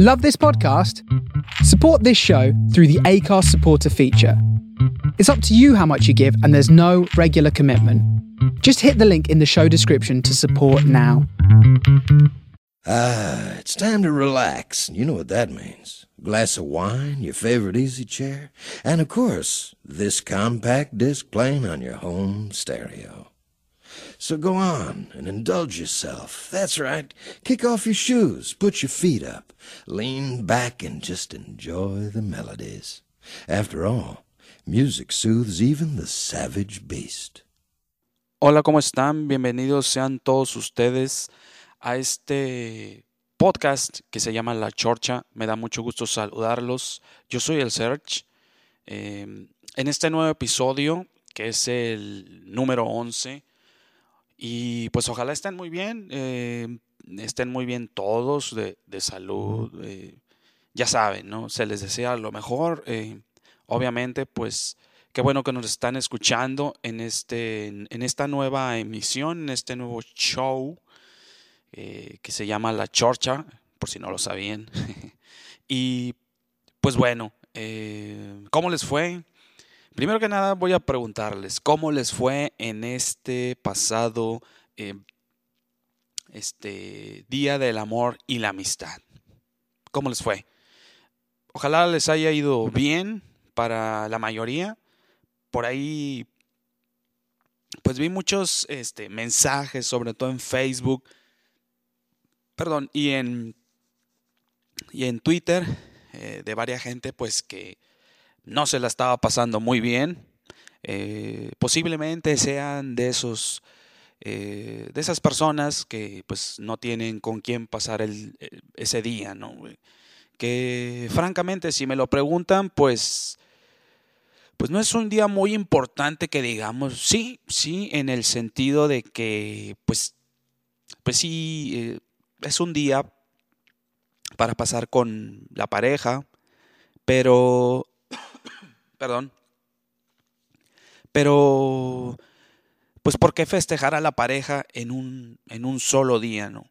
Love this podcast? Support this show through the ACARS supporter feature. It's up to you how much you give, and there's no regular commitment. Just hit the link in the show description to support now. Ah, it's time to relax. You know what that means. Glass of wine, your favorite easy chair, and of course, this compact disc playing on your home stereo. So go on and indulge yourself. That's right. Kick off your shoes, put your feet up, lean back, and just enjoy the melodies. After all, music soothes even the savage beast. Hola, ¿cómo están? Bienvenidos sean todos ustedes a este podcast que se llama La Chorcha. Me da mucho gusto saludarlos. Yo soy el Serge. Eh, en este nuevo episodio, que es el número 11, y pues ojalá estén muy bien, eh, estén muy bien todos de, salud. Eh, ya saben, ¿no? Se les desea lo mejor. Eh, obviamente, pues qué bueno que nos están escuchando en, este, en esta nueva emisión, en este nuevo show que se llama La Chorcha, por si no lo sabían. y pues bueno, ¿cómo les fue? Primero que nada voy a preguntarles cómo les fue en este pasado eh, este Día del Amor y la Amistad. ¿Cómo les fue? Ojalá les haya ido bien para la mayoría. Por ahí, pues vi muchos este, mensajes, sobre todo en Facebook, perdón, y en, y en Twitter, eh, de varias gente, pues que no se la estaba pasando muy bien. Eh, posiblemente sean de esos eh, de esas personas que pues no tienen con quién pasar el, ese día, ¿no? Que francamente si me lo preguntan pues pues no es un día muy importante que digamos, sí, sí, en el sentido de que pues pues sí eh, es un día para pasar con la pareja, pero Perdón. Pero, pues, ¿por qué festejar a la pareja en un, en un solo día, no?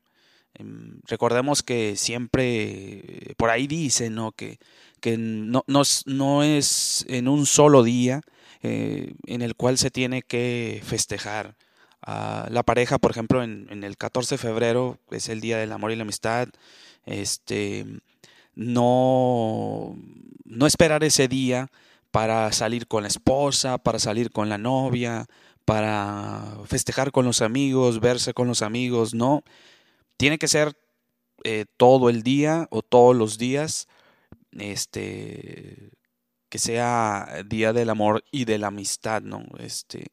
Em, recordemos que siempre, por ahí dice, ¿no? Que, que no, no, es en un solo día eh, en el cual se tiene que festejar. a la pareja, por ejemplo, en, en, el 14 de febrero, es el Día del Amor y la Amistad, este, no, no esperar ese día para salir con la esposa, para salir con la novia, para festejar con los amigos, verse con los amigos, no. Tiene que ser eh, todo el día o todos los días, este, que sea día del amor y de la amistad, ¿no? Este,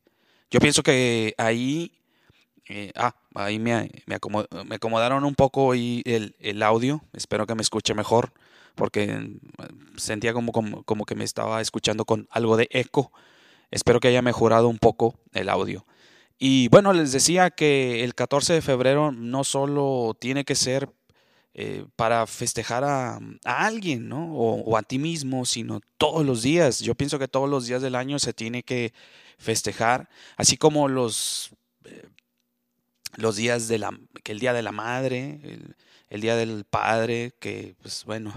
yo pienso que ahí, eh, ah, ahí me, me, acomodaron un poco el, el audio, espero que me escuche mejor porque sentía como, como, que me estaba escuchando con algo de eco. Espero que haya mejorado un poco el audio. Y bueno, les decía que el 14 de febrero no solo tiene que ser eh, para festejar a, alguien, ¿no? O, a ti mismo, sino todos los días. Yo pienso que todos los días del año se tiene que festejar, así como los, eh, los días de la, que el día de la madre, el Día del Padre, que pues bueno,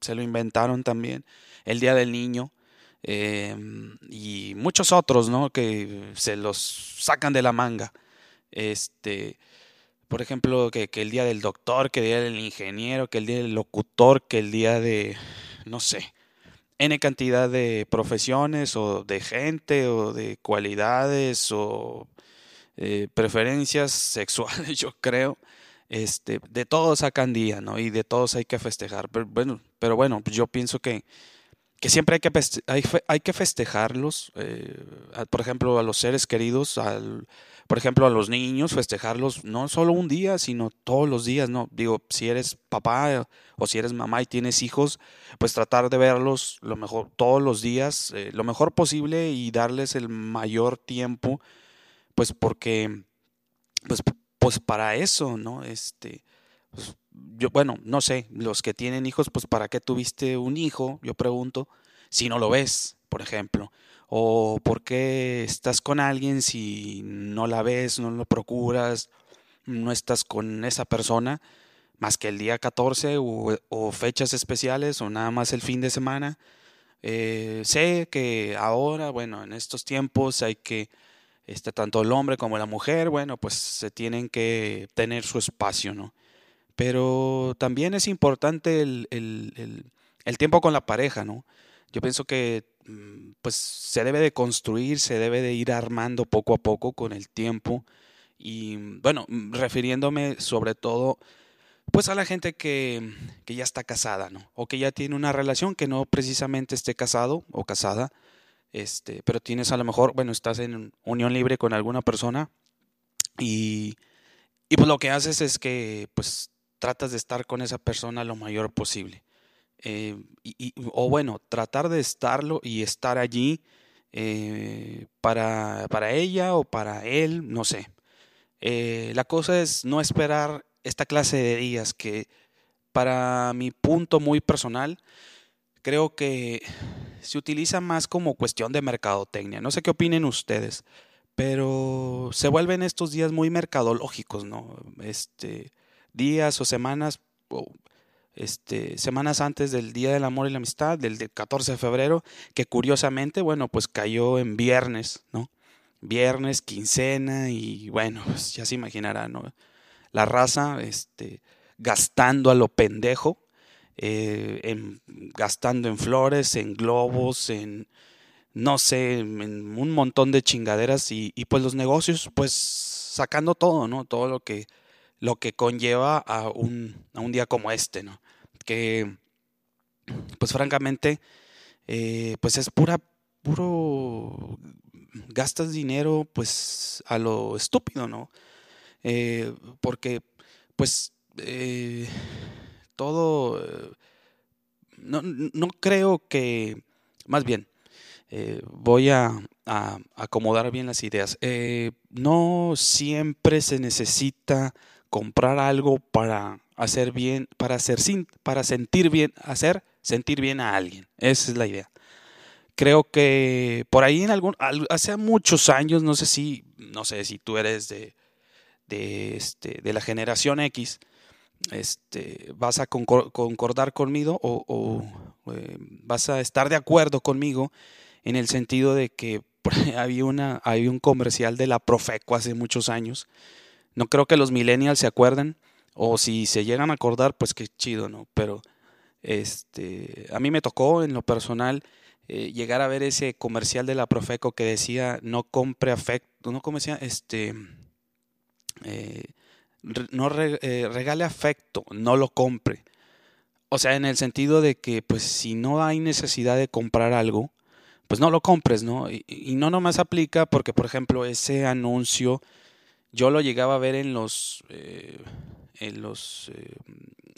se lo inventaron también, el Día del Niño, em, y muchos otros, ¿no? Que se los sacan de la manga. Este, por ejemplo, que, el Día del Doctor, que el Día del Ingeniero, que el Día del Locutor, que el Día de, no sé, N cantidad de profesiones o de gente o de cualidades o eh, preferencias sexuales, yo creo este, de todos sacan día, ¿no? Y de todos hay que festejar. Pero bueno, pero bueno pues yo pienso que, que siempre hay que, hay, hay que festejarlos, eh, por ejemplo, a los seres queridos, al, por ejemplo, a los niños, festejarlos no solo un día, sino todos los días, ¿no? Digo, si eres papá o si eres mamá y tienes hijos, pues tratar de verlos lo mejor todos los días, eh, lo mejor posible y darles el mayor tiempo, pues porque, pues pues para eso, ¿no? Este, pues, yo, bueno, no sé, los que tienen hijos, pues para qué tuviste un hijo, yo pregunto, si no lo ves, por ejemplo, o por qué estás con alguien si no la ves, no lo procuras, no estás con esa persona, más que el día 14 o, fechas especiales o nada más el fin de semana. Eh, sé que ahora, bueno, en estos tiempos hay que, este, tanto el hombre como la mujer, bueno, pues se tienen que tener su espacio, ¿no? Pero también es importante el, el tiempo con la pareja, ¿no? Yo pienso que mm, pues se debe de construir, se debe de ir armando poco a poco con el tiempo y bueno, mm, refiriéndome sobre todo pues a la gente que, que, ya está casada, ¿no? O que ya tiene una relación que no precisamente esté casado o casada, este, pero tienes a lo mejor, bueno, estás en unión libre con alguna persona y, y pues lo que haces es que pues tratas de estar con esa persona lo mayor posible. Eh, o bueno, tratar de estarlo y estar allí eh, para, para, ella o para él, no sé. Eh, la cosa es no esperar esta clase de días que para mi punto muy personal, creo que se utiliza más como cuestión de mercadotecnia. No sé qué opinen ustedes, pero se vuelven estos días muy mercadológicos, ¿no? Este, días o semanas este, semanas antes del Día del Amor y la Amistad, del, 14 de febrero, que curiosamente, bueno, pues cayó en viernes, ¿no? Viernes, quincena y bueno, pues ya se imaginará, ¿no? La raza, este, gastando a lo pendejo, eh, en, gastando en flores, en globos, en, no sé, en un montón de chingaderas y, pues los negocios, pues sacando todo, ¿no? Todo lo que lo que conlleva a un, a un día como este, ¿no? Que, pues francamente, eh, pues es pura, puro, gastas dinero, pues a lo estúpido, ¿no? Eh, porque, pues, todo, no, no, creo que, más bien, voy a, acomodar bien las ideas. no siempre se necesita comprar algo para hacer bien, para hacer para sentir bien, hacer sentir bien a alguien. Esa es la idea. Creo que por ahí en algún hace muchos años, no sé si no sé si tú eres de de este de la generación X, este vas a concordar conmigo o, eh, vas a estar de acuerdo conmigo en el sentido de que había una había un comercial de la Profeco hace muchos años no creo que los millennials se acuerden, o si se llegan a acordar, pues qué chido, ¿no? Pero este, a mí me tocó en lo personal eh, llegar a ver ese comercial de la Profeco que decía no compre afecto, no como decía, este, eh, no eh, regale afecto, no lo compre. O sea, en el sentido de que, pues, si no hay necesidad de comprar algo, pues no lo compres, ¿no? Y, y no nomás aplica porque, por ejemplo, ese anuncio yo lo llegaba a ver en los, eh, en los, eh,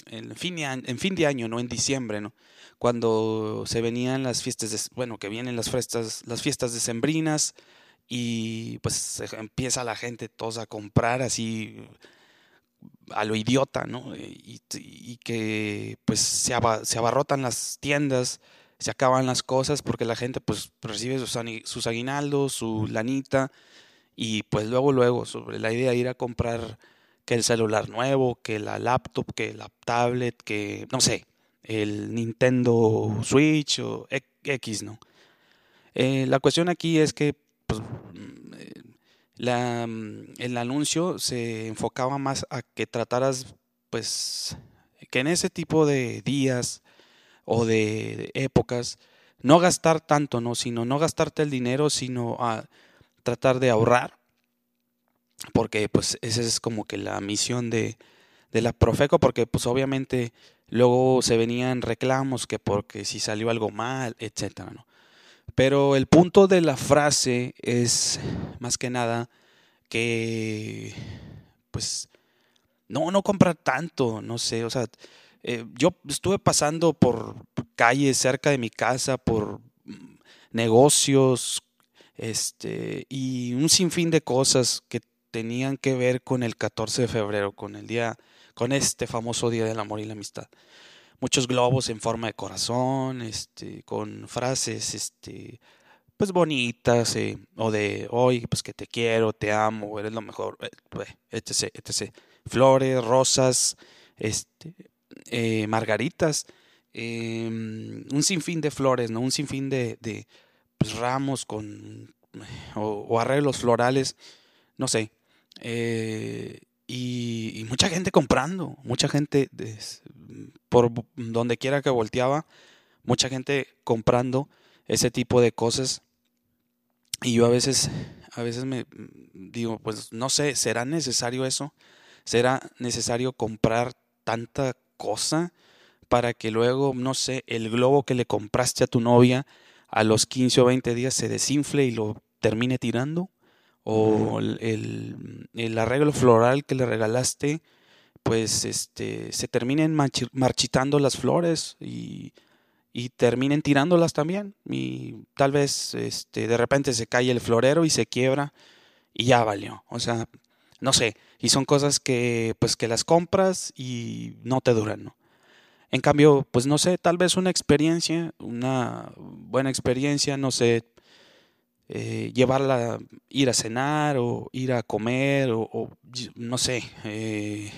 en, fin de, en fin de año, ¿no? En diciembre, ¿no? Cuando se venían las fiestas, de, bueno, que vienen las fiestas, las fiestas decembrinas y pues empieza la gente todos a comprar así a lo idiota, ¿no? Y, que pues se, se, abarrotan las tiendas, se acaban las cosas porque la gente pues recibe sus, sus aguinaldos, su lanita y pues luego, luego, sobre la idea de ir a comprar que el celular nuevo, que la laptop, que la tablet, que no sé, el Nintendo Switch o X, ¿no? Eh, la cuestión aquí es que pues, eh, la, mm, el anuncio se enfocaba más a que trataras, pues, que en ese tipo de días o de épocas, no gastar tanto, ¿no? Sino no gastarte el dinero, sino a tratar de ahorrar, porque pues esa es como que la misión de, de la Profeco, porque pues obviamente luego se venían reclamos que porque si salió algo mal, etcétera, ¿no? Pero el punto de la frase es más que nada que pues no, no tanto, no sé, o sea, eh, yo estuve pasando por calles cerca de mi casa, por negocios, este, y un sinfín de cosas que tenían que ver con el 14 de febrero, con el día, con este famoso día del amor y la amistad. Muchos globos en forma de corazón, este, con frases, este, pues bonitas, eh, o de hoy, pues que te quiero, te amo, eres lo mejor, eh, etc, etc. Flores, rosas, este, eh, margaritas, em, un sinfín de flores, ¿no? Un sinfín de, pues, ramos con o, arreglos florales, no sé. Eh, y, mucha gente comprando, mucha gente por donde quiera que volteaba, mucha gente comprando ese tipo de cosas. Y yo a veces, a veces me digo, pues no sé, ¿será necesario eso? ¿Será necesario comprar tanta cosa para que luego, no sé, el globo que le compraste a tu novia a los 15 o 20 días se desinfle y lo termine tirando? ¿O el, el arreglo floral que le regalaste, pues este, se terminen marchitando las flores y y terminen tirándolas también. Y tal vez este de repente se cae el florero y se quiebra y ya valió. O sea no sé. Y son cosas que pues que las compras y no te duran ¿no? en cambio pues no sé tal vez una experiencia una buena experiencia no sé eh, llevarla ir a cenar o ir a comer o, no sé eh,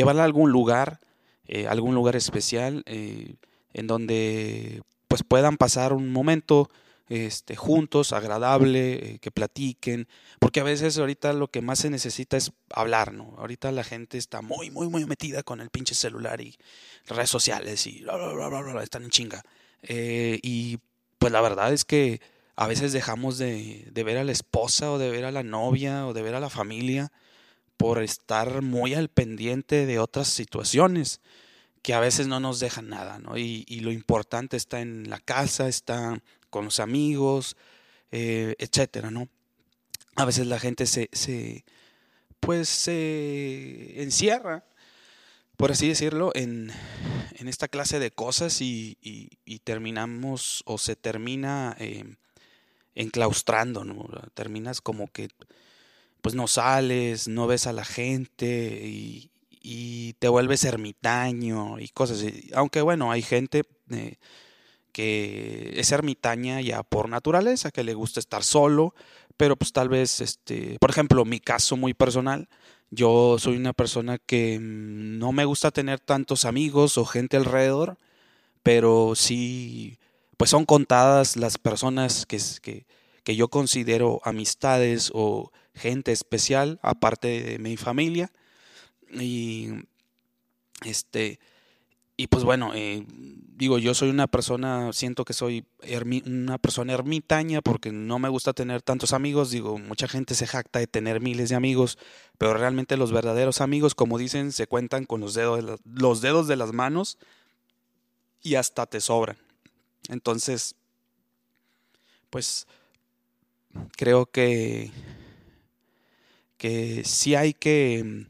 llevarla a algún lugar eh, algún lugar especial en donde pues puedan pasar un momento este, juntos, agradable, eh, que platiquen, porque a veces ahorita lo que más se necesita es hablar, ¿no? Ahorita la gente está muy, muy, muy metida con el pinche celular y redes sociales y bla, bla, bla, bla, están en chinga. Eh, y pues la verdad es que a veces dejamos de, de ver a la esposa o de ver a la novia o de ver a la familia por estar muy al pendiente de otras situaciones que a veces no nos dejan nada, ¿no? Y, lo importante está en la casa, está con los amigos, eh, etcétera, ¿no? A veces la gente se, se pues se encierra, por así decirlo, en, en esta clase de cosas y, terminamos o se termina eh, enclaustrando, ¿no? Terminas como que pues no sales, no ves a la gente y, y te vuelves ermitaño y cosas así. Aunque bueno, hay gente eh, que es ermitaña ya por naturaleza, que le gusta estar solo, pero pues tal vez, este, por ejemplo, mi caso muy personal, yo soy una persona que mm, no me gusta tener tantos amigos o gente alrededor, pero sí, pues son contadas las personas que, que, que yo considero amistades o gente especial, aparte de mi familia. Y este, y pues bueno, eh, digo, yo soy una persona, siento que soy una persona ermitaña porque no me gusta tener tantos amigos. Digo, mucha gente se jacta de tener miles de amigos, pero realmente los verdaderos amigos, como dicen, se cuentan con los dedos de, los dedos de las manos y hasta te sobran. Entonces, pues creo que, que sí hay que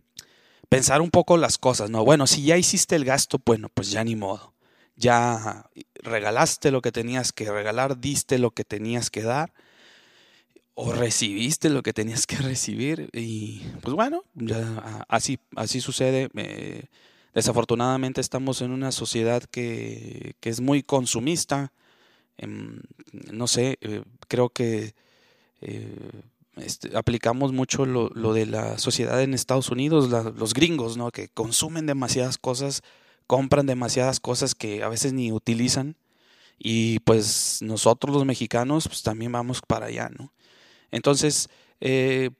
pensar un poco las cosas, ¿no? Bueno, si ya hiciste el gasto, bueno, pues ya ni modo. Ya regalaste lo que tenías que regalar, diste lo que tenías que dar, o recibiste lo que tenías que recibir, y pues bueno, ya así, así sucede. Eh, desafortunadamente estamos en una sociedad que, que es muy consumista. Em, no sé, eh, creo que eh, este, aplicamos mucho lo, de la sociedad en Estados Unidos, los gringos, ¿no? Que consumen demasiadas cosas, compran demasiadas cosas que a veces ni utilizan. Y pues nosotros los mexicanos, pues también vamos para allá, ¿no? Entonces, eh,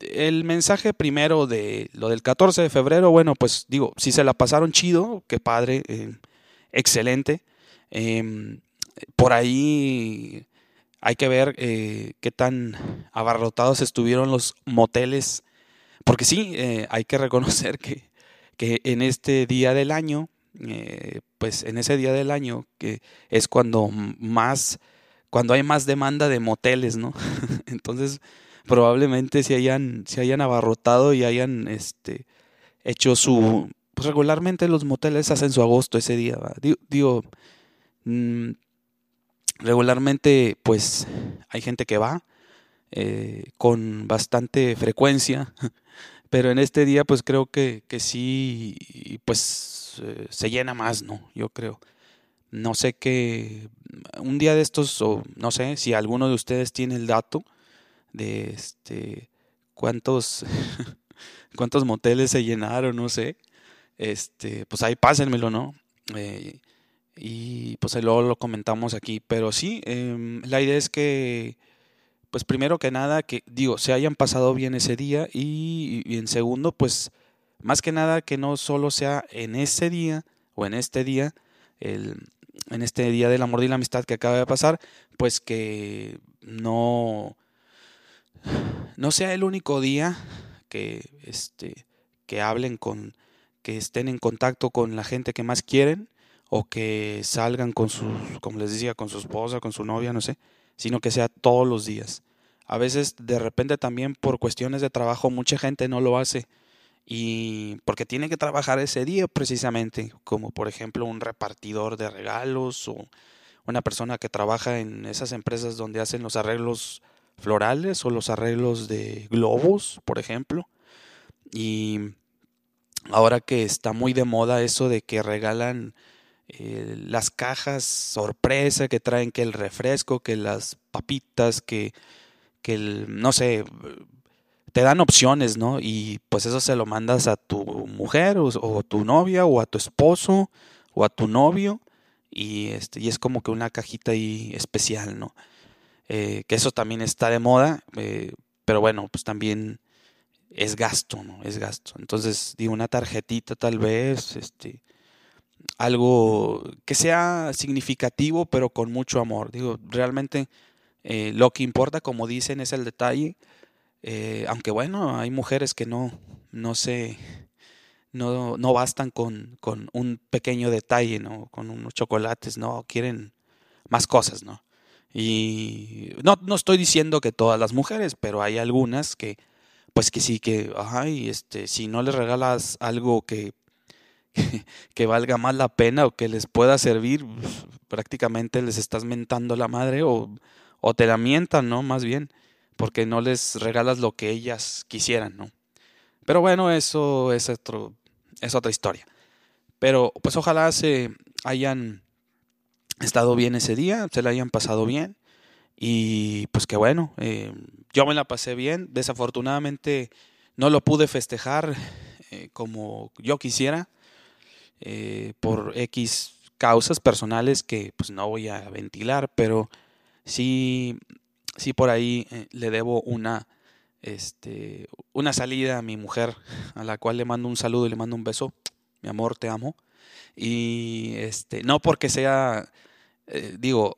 el mensaje primero de lo del 14 de febrero, bueno, pues digo, si se la pasaron chido, qué padre, eh, excelente. Em, por ahí hay que ver eh, qué tan abarrotados estuvieron los moteles, porque sí, eh, hay que reconocer que, que, en este día del año, eh, pues en ese día del año, que es cuando más, cuando hay más demanda de moteles, ¿no? Entonces, probablemente se hayan, hayan abarrotado y hayan este, hecho su... Pues regularmente los moteles hacen su agosto ese día, digo, digo mm, regularmente pues hay gente que va eh, con bastante frecuencia, pero en este día pues creo que, que sí pues eh, se llena más, ¿no? Yo creo. No sé qué, un día de estos, o no sé si alguno de ustedes tiene el dato de este cuántos, cuántos moteles se llenaron, no sé. este, pues ahí pásenmelo, ¿no? Eh, y pues luego lo comentamos aquí. Pero sí, em, la idea es que, pues primero que nada, que digo, se hayan pasado bien ese día y, en segundo, pues más que nada que no solo sea en ese día o en este día, el, en este día del amor y la amistad que acaba de pasar, pues que no, no sea el único día que, este, que hablen con, que estén en contacto con la gente que más quieren o que salgan con sus, como les decía, con su esposa, con su novia, no sé, sino que sea todos los días. A veces de repente también por cuestiones de trabajo mucha gente no lo hace y porque tiene que trabajar ese día precisamente, como por ejemplo un repartidor de regalos o una persona que trabaja en esas empresas donde hacen los arreglos florales o los arreglos de globos, por ejemplo. Y ahora que está muy de moda eso de que regalan eh, las cajas sorpresa que traen que el refresco, que las papitas, que, que el, no sé, te dan opciones, ¿no? Y pues eso se lo mandas a tu mujer o, a tu novia o a tu esposo o a tu novio y, este, y es como que una cajita ahí especial, ¿no? Eh, que eso también está de moda, eh, pero bueno, pues también es gasto, ¿no? Es gasto. Entonces, digo, una tarjetita tal vez, este, algo que sea significativo, pero con mucho amor. Digo, realmente eh, lo que importa, como dicen, es el detalle eh, aunque bueno, hay mujeres que no, no se, no, no bastan con, con, un pequeño detalle, ¿no? Con unos chocolates, no, quieren más cosas, ¿no? Y no, no estoy diciendo que todas las mujeres, pero hay algunas que, pues que sí, que, ay, este, si no les regalas algo que, que, valga más la pena o que les pueda servir, prácticamente les estás mentando la madre o, o te la mientan, ¿no? Más bien porque no les regalas lo que ellas quisieran, ¿no? Pero bueno, eso es, otro, es otra historia. Pero pues ojalá se hayan estado bien ese día, se la hayan pasado bien. Y pues que bueno, eh, yo me la pasé bien. Desafortunadamente no lo pude festejar eh, como yo quisiera eh, por X causas personales que pues no voy a ventilar, pero sí sí por ahí eh, le debo una, este, una salida a mi mujer, a la cual le mando un saludo y le mando un beso. Mi amor, te amo. Y este, no porque sea, eh, digo,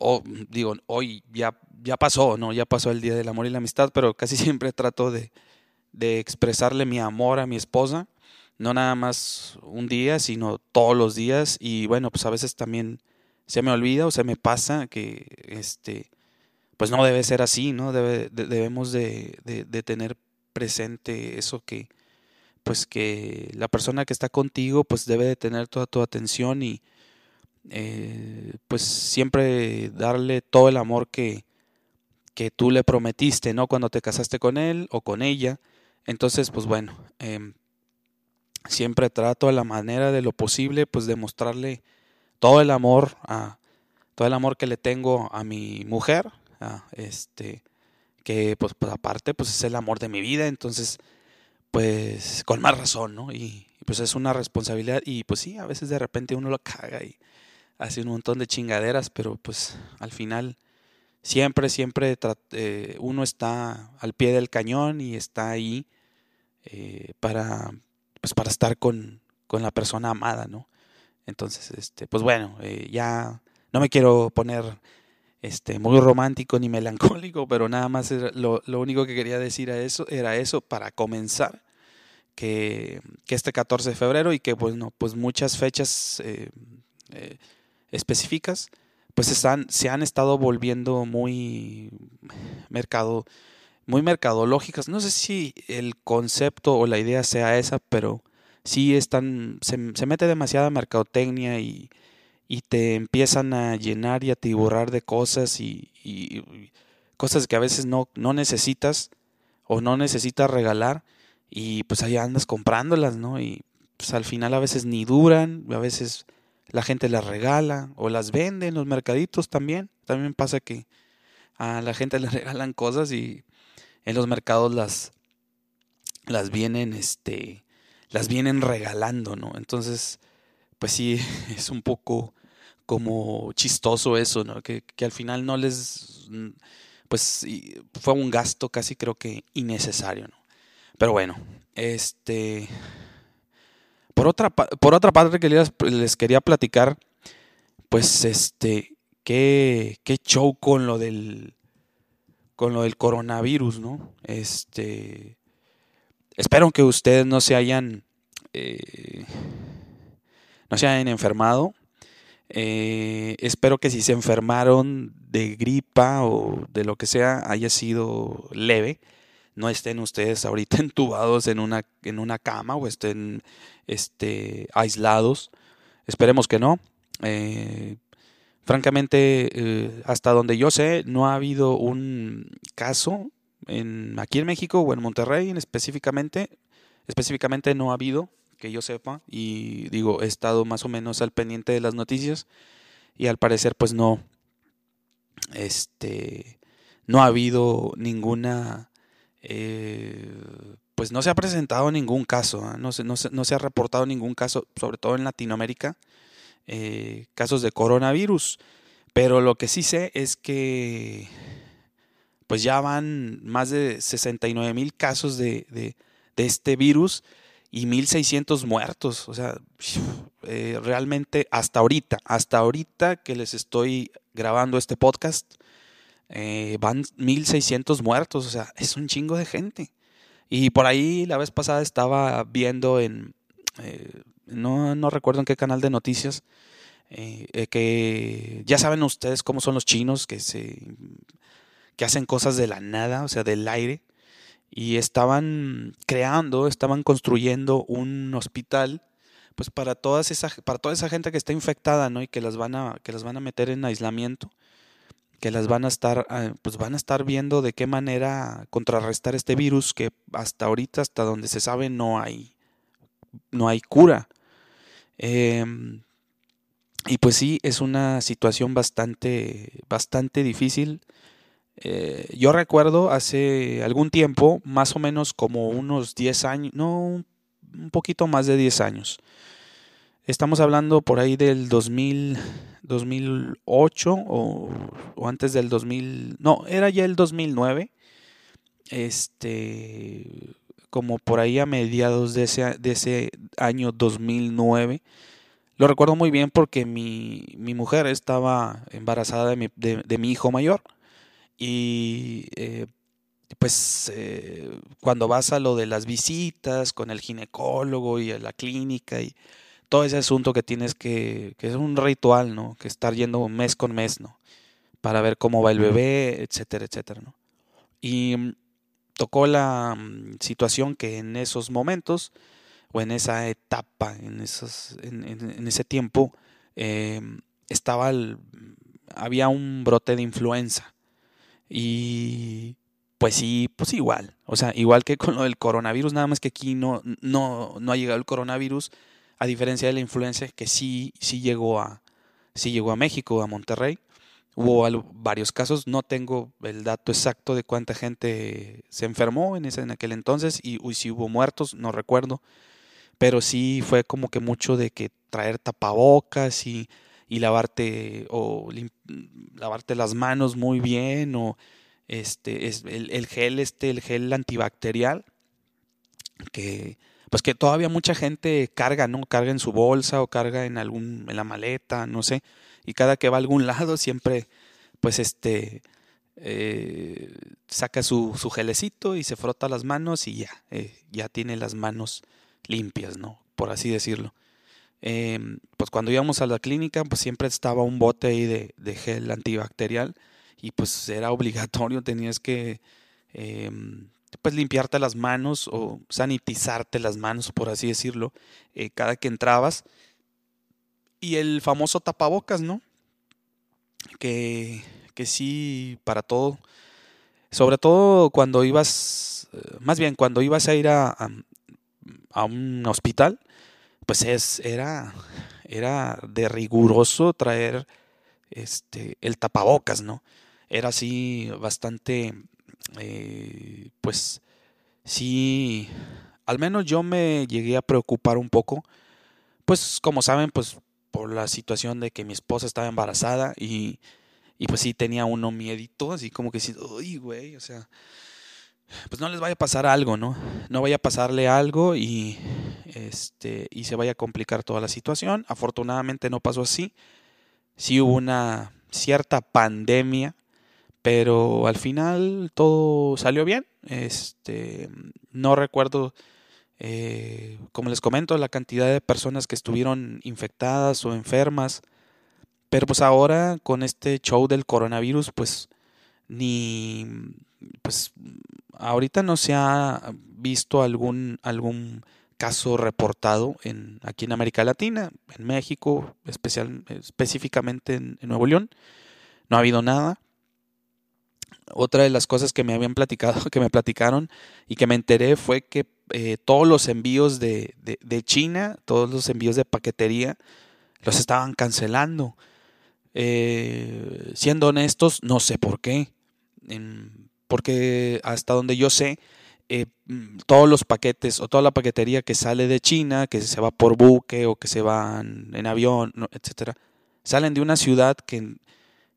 digo, hoy ya, ya pasó, ¿no? Ya pasó el Día del Amor y la Amistad, pero casi siempre trato de, de expresarle mi amor a mi esposa. No nada más un día, sino todos los días. Y bueno, pues a veces también se me olvida o se me pasa que este pues no debe ser así, ¿no? debemos de, tener presente eso que, pues que la persona que está contigo, pues debe de tener toda tu atención y eh, pues siempre darle todo el amor que, que tú le prometiste, ¿no? Cuando te casaste con él o con ella. Entonces, pues bueno, em, siempre trato a la manera de lo posible, pues de mostrarle todo el amor a todo el amor que le tengo a mi mujer, Ah, este, que pues, pues, aparte pues es el amor de mi vida, entonces pues con más razón, ¿no? Y, pues es una responsabilidad y pues sí, a veces de repente uno lo caga y hace un montón de chingaderas, pero pues al final siempre, siempre eh, uno está al pie del cañón y está ahí eh, para, pues para estar con, con, la persona amada, ¿no? Entonces, este, pues bueno, eh, ya no me quiero poner este, muy romántico ni melancólico, pero nada más lo, único que quería decir a eso, era eso para comenzar, que, este 14 de febrero y que bueno, pues muchas fechas eh, eh, específicas pues están, se han estado volviendo muy mercado, muy mercadológicas. No sé si el concepto o la idea sea esa, pero sí están, se, se mete demasiada mercadotecnia y, y te empiezan a llenar y a tiburrar de cosas y, cosas que a veces no, no necesitas o no necesitas regalar y pues ahí andas comprándolas, ¿no? Y pues al final a veces ni duran, a veces la gente las regala o las vende en los mercaditos también. También pasa que a la gente le regalan cosas y en los mercados las las vienen este las vienen regalando, ¿no? Entonces, pues sí, es un poco como chistoso eso, ¿no? Que, que al final no les, pues fue un gasto casi creo que innecesario, ¿no? Pero bueno, este, por otra, por otra parte que les, les quería platicar, pues este, qué, qué show con lo del, con lo del coronavirus, ¿no? Este, espero que ustedes no se hayan, eh, no se hayan enfermado. Eh, espero que si se enfermaron de gripa o de lo que sea haya sido leve. No estén ustedes ahorita entubados en una, en una cama o estén este, aislados. Esperemos que no. Eh, francamente, hasta donde yo sé, no ha habido un caso aquí en México o en Monterrey en específicamente. Específicamente no ha habido que yo sepa y digo, he estado más o menos al pendiente de las noticias y al parecer pues no, este, no ha habido ninguna, eh, pues no se ha presentado ningún caso, ¿ah? no, se, no, se, no, se, ha reportado ningún caso, sobre todo en Latinoamérica, eh, casos de coronavirus. Pero lo que sí sé es que pues ya van más de 69 mil casos de, de, este virus y 1.600 muertos. O sea, eh, realmente hasta ahorita, hasta ahorita que les estoy grabando este podcast, eh, van 1.600 muertos. O sea, es un chingo de gente. Y por ahí la vez pasada estaba viendo en, eh, no, no, recuerdo en qué canal de noticias, eh, que ya saben ustedes cómo son los chinos que se que hacen cosas de la nada, o sea, del aire y estaban creando, estaban construyendo un hospital pues para todas para toda esa gente que está infectada, ¿no? y que las van a que las van a meter en aislamiento, que las van a estar ah, pues van a estar viendo de qué manera contrarrestar este virus que hasta ahorita hasta donde se sabe no hay no hay cura. Em, y pues sí, es una situación bastante, bastante difícil. Eh, yo recuerdo hace algún tiempo, más o menos como unos 10 años, no, un poquito más de 10 años. Estamos hablando por ahí del 2000, 2008 o, o, antes del 2000, no, era ya el 2009. Este, como por ahí a mediados de ese, de ese año 2009. Lo recuerdo muy bien porque mi, mi mujer estaba embarazada de mi, de, de mi hijo mayor. Y eh, pues eh, cuando vas a lo de las visitas con el ginecólogo y a la clínica y todo ese asunto que tienes que, que es un ritual, ¿no? Que estar yendo mes con mes, ¿no? Para ver cómo va el bebé, etcétera, etcétera, ¿no? Y tocó la mm, situación que en esos momentos o en esa etapa, en, esos, en, ese tiempo, eh, estaba el, había un brote de influenza. Y pues sí, pues igual. O sea, igual que con lo del coronavirus, nada más que aquí no, no, no ha llegado el coronavirus, a diferencia de la influenza que sí, sí llegó a, sí llegó a México, a Monterrey. Hubo varios casos, no tengo el dato exacto de cuánta gente se enfermó en, ese, en aquel entonces y uy, si hubo muertos, no recuerdo, pero sí fue como que mucho de que traer tapabocas y y lavarte o lavarte las manos muy bien o este es el, el, gel este el gel antibacterial que pues que todavía mucha gente carga no carga en su bolsa o carga en algún en la maleta no sé y cada que va a algún lado siempre pues este eh, saca su, su, gelecito y se frota las manos y ya eh, ya tiene las manos limpias no por así decirlo eh, pues cuando íbamos a la clínica, pues siempre estaba un bote ahí de, de gel antibacterial y pues era obligatorio, tenías que eh, pues limpiarte las manos o sanitizarte las manos, por así decirlo, eh, cada que entrabas. Y el famoso tapabocas, ¿no? Que, que sí, para todo. Sobre todo cuando ibas, eh, más bien cuando ibas a ir a, a, un hospital, pues es, era, era de riguroso traer este, el tapabocas, ¿no? Era así bastante, eh, pues sí, al menos yo me llegué a preocupar un poco, pues como saben, pues por la situación de que mi esposa estaba embarazada y, y pues sí tenía uno miedito, así como que sí, uy, güey, o sea, pues no les vaya a pasar algo, ¿no? No vaya a pasarle algo y este y se vaya a complicar toda la situación. Afortunadamente no pasó así. Sí hubo una cierta pandemia, pero al final todo salió bien. Este, no recuerdo eh, como les comento, la cantidad de personas que estuvieron infectadas o enfermas. Pero pues ahora con este show del coronavirus, pues ni pues ahorita no se ha visto algún algún caso reportado en aquí en América Latina, en México, especial, específicamente en, Nuevo León. No ha habido nada. Otra de las cosas que me habían platicado, que me platicaron y que me enteré fue que eh, todos los envíos de, de, China, todos los envíos de paquetería, los estaban cancelando. Eh, siendo honestos, no sé por qué porque hasta donde yo sé, eh, todos los paquetes o toda la paquetería que sale de China, que se va por buque o que se va en, avión, etcétera, salen de una ciudad que,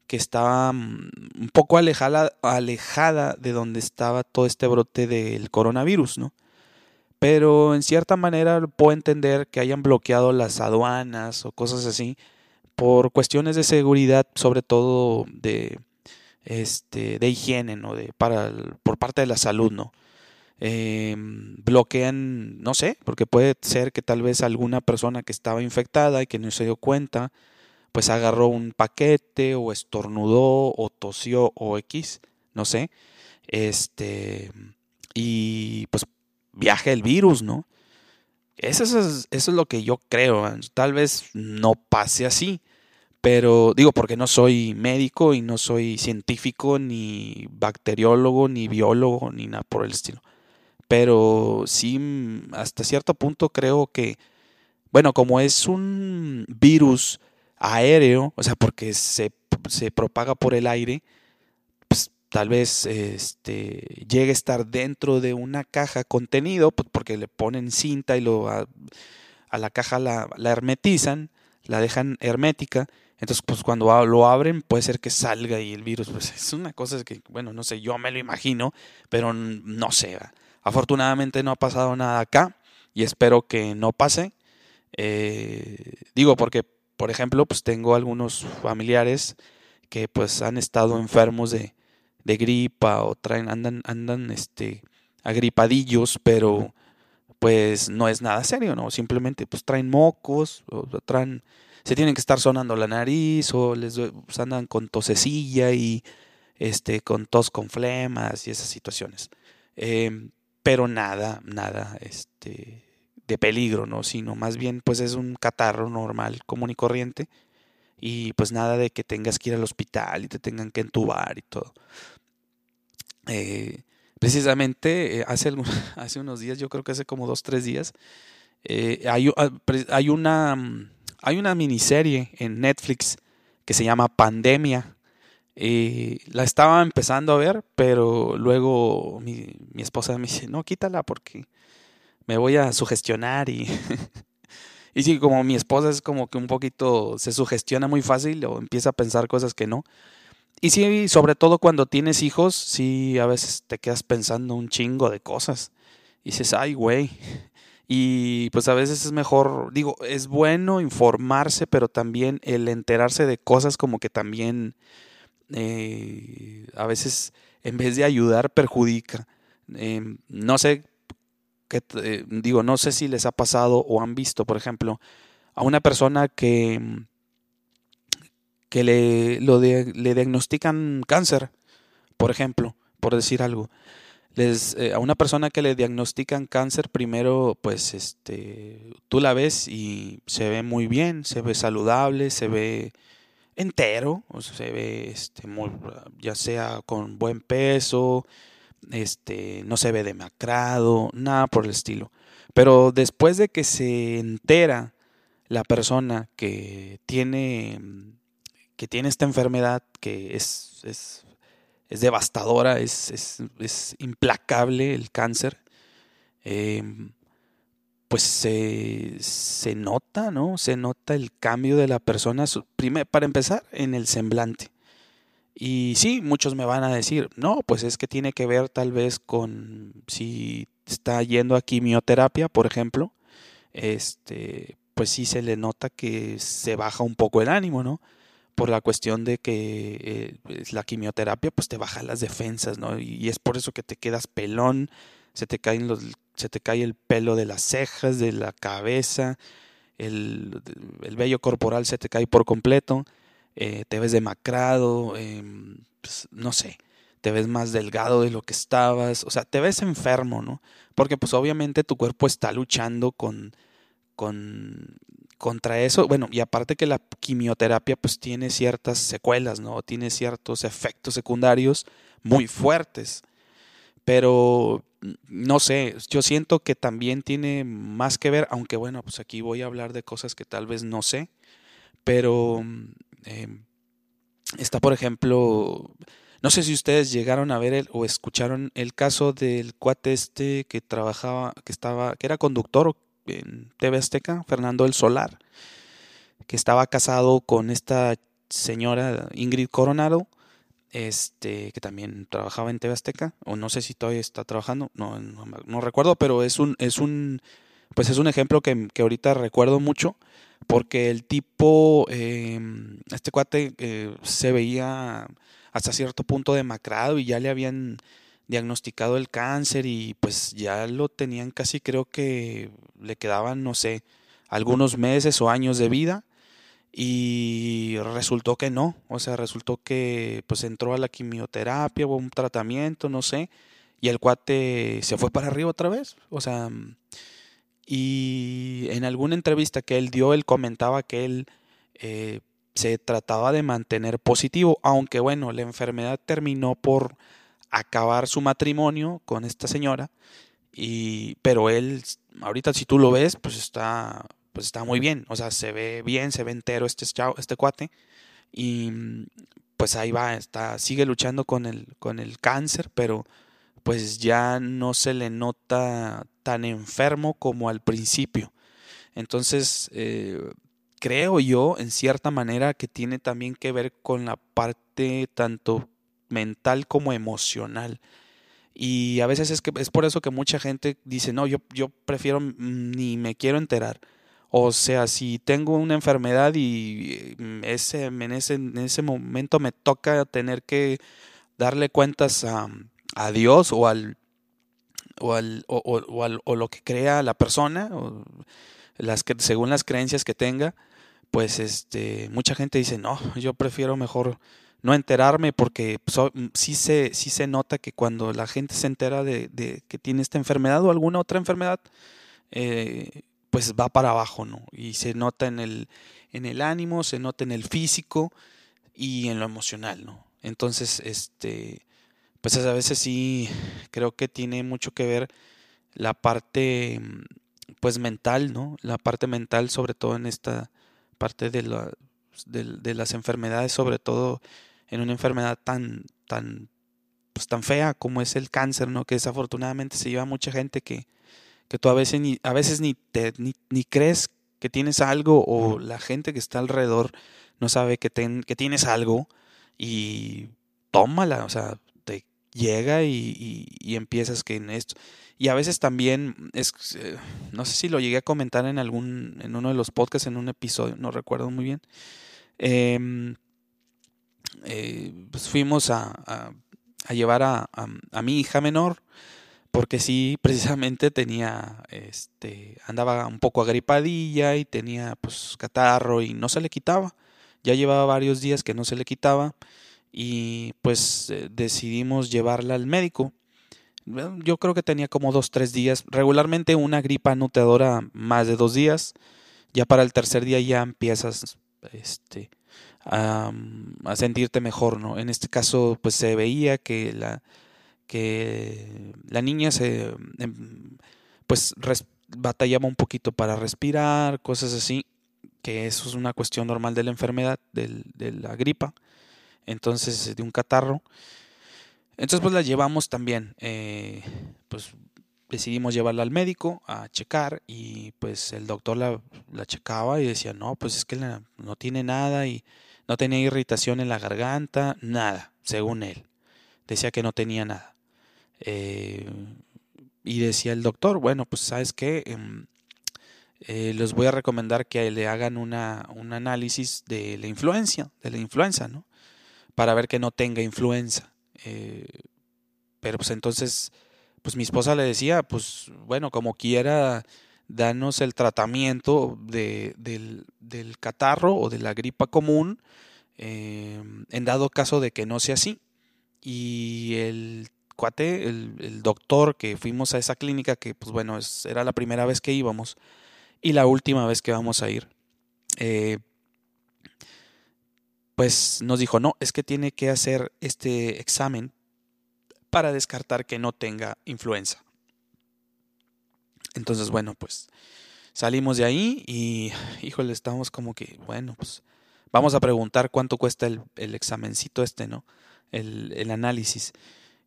que está mm, un poco alejada, alejada de donde estaba todo este brote del coronavirus, ¿no? Pero en cierta manera puedo entender que hayan bloqueado las aduanas o cosas así por cuestiones de seguridad, sobre todo de, este, de higiene, ¿no? De, para, por parte de la salud, ¿no? Em, bloquean, no sé, porque puede ser que tal vez alguna persona que estaba infectada y que no se dio cuenta, pues agarró un paquete o estornudó o tosió o X, no sé, este, y pues viaja el virus, ¿no? Eso es, eso es lo que yo creo, tal vez no pase así, pero digo, porque no soy médico y no soy científico, ni bacteriólogo, ni biólogo, ni nada por el estilo. Pero sí, mm, hasta cierto punto creo que, bueno, como es un virus aéreo, o sea, porque se, se propaga por el aire, tal vez este, llegue a estar dentro de una caja contenido, pues porque le ponen cinta y lo a, la caja la, hermetizan, la dejan hermética entonces, pues cuando lo abren puede ser que salga y el virus, pues es una cosa que, bueno, no sé, yo me lo imagino, pero no sé. Afortunadamente no ha pasado nada acá y espero que no pase. Eh, digo porque, por ejemplo, pues tengo algunos familiares que pues han estado enfermos de, de gripa o traen, andan, andan, este, agripadillos, pero pues no es nada serio, ¿no? Simplemente pues traen mocos o traen se tienen que estar sonando la nariz o les pues, andan con tosecilla y este, con tos con flemas y esas situaciones. Em, pero nada, nada este, de peligro, ¿no? Sino más bien pues es un catarro normal, común y corriente. Y pues nada de que tengas que ir al hospital y te tengan que entubar y todo. Eh, precisamente eh, hace, hace unos días, yo creo que hace como dos, tres días, eh, hay, ah, hay, una mm, hay una miniserie en Netflix que se llama Pandemia. La estaba empezando a ver, pero luego mi, esposa me dice, no, quítala porque me voy a sugestionar y... y sí, como mi esposa es como que un poquito se sugestiona muy fácil o empieza a pensar cosas que no. Y sí, sobre todo cuando tienes hijos, sí, a veces te quedas pensando un chingo de cosas. Y dices, ay, güey, y pues a veces es mejor, digo, es bueno informarse, pero también el enterarse de cosas como que también eh, a veces en vez de ayudar perjudica. Em, no sé, eh, digo, no sé si les ha pasado o han visto, por ejemplo, a una persona que, que le, lo le diagnostican cáncer, por ejemplo, por decir algo. Les, eh, a una persona que le diagnostican cáncer, primero, pues, este, tú la ves y se ve muy bien, se ve saludable, se ve entero, se ve, este, muy, ya sea con buen peso, este, no se ve demacrado, nada por el estilo. Pero después de que se entera la persona que tiene, que tiene esta enfermedad, que es, es es devastadora, es, es, implacable el cáncer. Em, pues se, se nota, ¿no? Se nota el cambio de la persona, para empezar, en el semblante. Y sí, muchos me van a decir, no, pues es que tiene que ver tal vez con si está yendo a quimioterapia, por ejemplo, este, pues sí se le nota que se baja un poco el ánimo, ¿no? Por la cuestión de que eh, la quimioterapia pues te baja las defensas, ¿no? Y, es por eso que te quedas pelón, se te caen los, se te cae el pelo de las cejas, de la cabeza, el, el vello corporal se te cae por completo, eh, te ves demacrado, em, pues, no sé, te ves más delgado de lo que estabas, o sea, te ves enfermo, ¿no? Porque pues obviamente tu cuerpo está luchando con, con contra eso, bueno, y aparte que la quimioterapia pues tiene ciertas secuelas, ¿no? Tiene ciertos efectos secundarios muy fuertes. Pero no sé, yo siento que también tiene más que ver, aunque bueno, pues aquí voy a hablar de cosas que tal vez no sé, pero eh, está por ejemplo, no sé si ustedes llegaron a ver el, o escucharon el caso del cuate este que trabajaba, que estaba, que era conductor en TV Azteca, Fernando el Solar, que estaba casado con esta señora Ingrid Coronado, este, que también trabajaba en TV Azteca, o no sé si todavía está trabajando, no, no, recuerdo, pero es un, es un, pues es un ejemplo que, que ahorita recuerdo mucho, porque el tipo, em, este cuate eh, se veía hasta cierto punto demacrado y ya le habían diagnosticado el cáncer y pues ya lo tenían casi creo que le quedaban, no sé, algunos meses o años de vida y resultó que no, o sea, resultó que pues entró a la quimioterapia o un tratamiento, no sé, y el cuate se fue para arriba otra vez, o sea, y en alguna entrevista que él dio, él comentaba que él eh, se trataba de mantener positivo, aunque bueno, la enfermedad terminó por acabar su matrimonio con esta señora y pero él ahorita si tú lo ves pues está pues está muy bien o sea se ve bien se ve entero este este cuate y pues ahí va está sigue luchando con el con el cáncer pero pues ya no se le nota tan enfermo como al principio entonces eh, creo yo en cierta manera que tiene también que ver con la parte tanto mental como emocional. Y a veces es, que, es por eso que mucha gente dice, no, yo, yo prefiero ni me quiero enterar. O sea, si tengo una enfermedad y mm, ese, en, ese, en ese momento me toca tener que darle cuentas a, a Dios o al, o, al, o, o, o, lo que crea la persona, o las que, según las creencias que tenga, pues este, mucha gente dice, no, yo prefiero mejor no enterarme porque mm, sí, se, sí se nota que cuando la gente se entera de, de que tiene esta enfermedad o alguna otra enfermedad, eh, pues va para abajo, ¿no? Y se nota en el, en el ánimo, se nota en el físico y en lo emocional, ¿no? Entonces, este, pues a veces sí creo que tiene mucho que ver la parte, mm, pues mental, ¿no? La parte mental, sobre todo en esta parte de, la, de, de las enfermedades, sobre todo en una enfermedad tan, tan, pues, tan fea como es el cáncer, ¿no? Que desafortunadamente se lleva mucha gente que, que tú a veces ni, a veces ni, te, ni, crees que tienes algo o la gente que está alrededor no sabe que, que tienes algo y tómala, o sea, llega y, y, empiezas que en esto. Y a veces también es, eh, no sé si lo llegué a comentar en algún, en uno de los podcasts, en un episodio, no recuerdo muy bien. Eh, eh, pues fuimos a, a, llevar a, a, mi hija menor porque sí precisamente tenía este andaba un poco agripadilla y tenía pues catarro y no se le quitaba ya llevaba varios días que no se le quitaba y pues eh, decidimos llevarla al médico. Yo creo que tenía como dos tres días. Regularmente una gripa no te más de dos días. Ya para el tercer día ya empiezas este a, sentirte mejor, ¿no? En este caso, pues se veía que la, que la niña se, em, pues batallaba un poquito para respirar, cosas así, que eso es una cuestión normal de la enfermedad, del, de la gripa, entonces de un catarro. Entonces pues la llevamos también, eh, pues decidimos llevarla al médico a checar y pues el doctor la, la checaba y decía, no, pues es que no tiene nada y no tenía irritación en la garganta, nada, según él. Decía que no tenía nada. Eh, y decía el doctor, bueno, pues sabes qué, em, eh, les voy a recomendar que le hagan una, un análisis de la influencia, de la influenza, ¿no? Para ver que no tenga influenza. Eh, pero pues entonces, pues mi esposa le decía, pues bueno, como quiera, danos el tratamiento de, del, del, catarro o de la gripa común, eh, en dado caso de que no sea así. Y el cuate, el, el, doctor que fuimos a esa clínica, que pues bueno, es, era la primera vez que íbamos, y la última vez que vamos a ir, eh, pues nos dijo, no, es que tiene que hacer este examen para descartar que no tenga influenza. Entonces, bueno, pues salimos de ahí y, híjole, estamos como que, bueno, pues vamos a preguntar cuánto cuesta el, el examencito este, ¿no? El, el, análisis.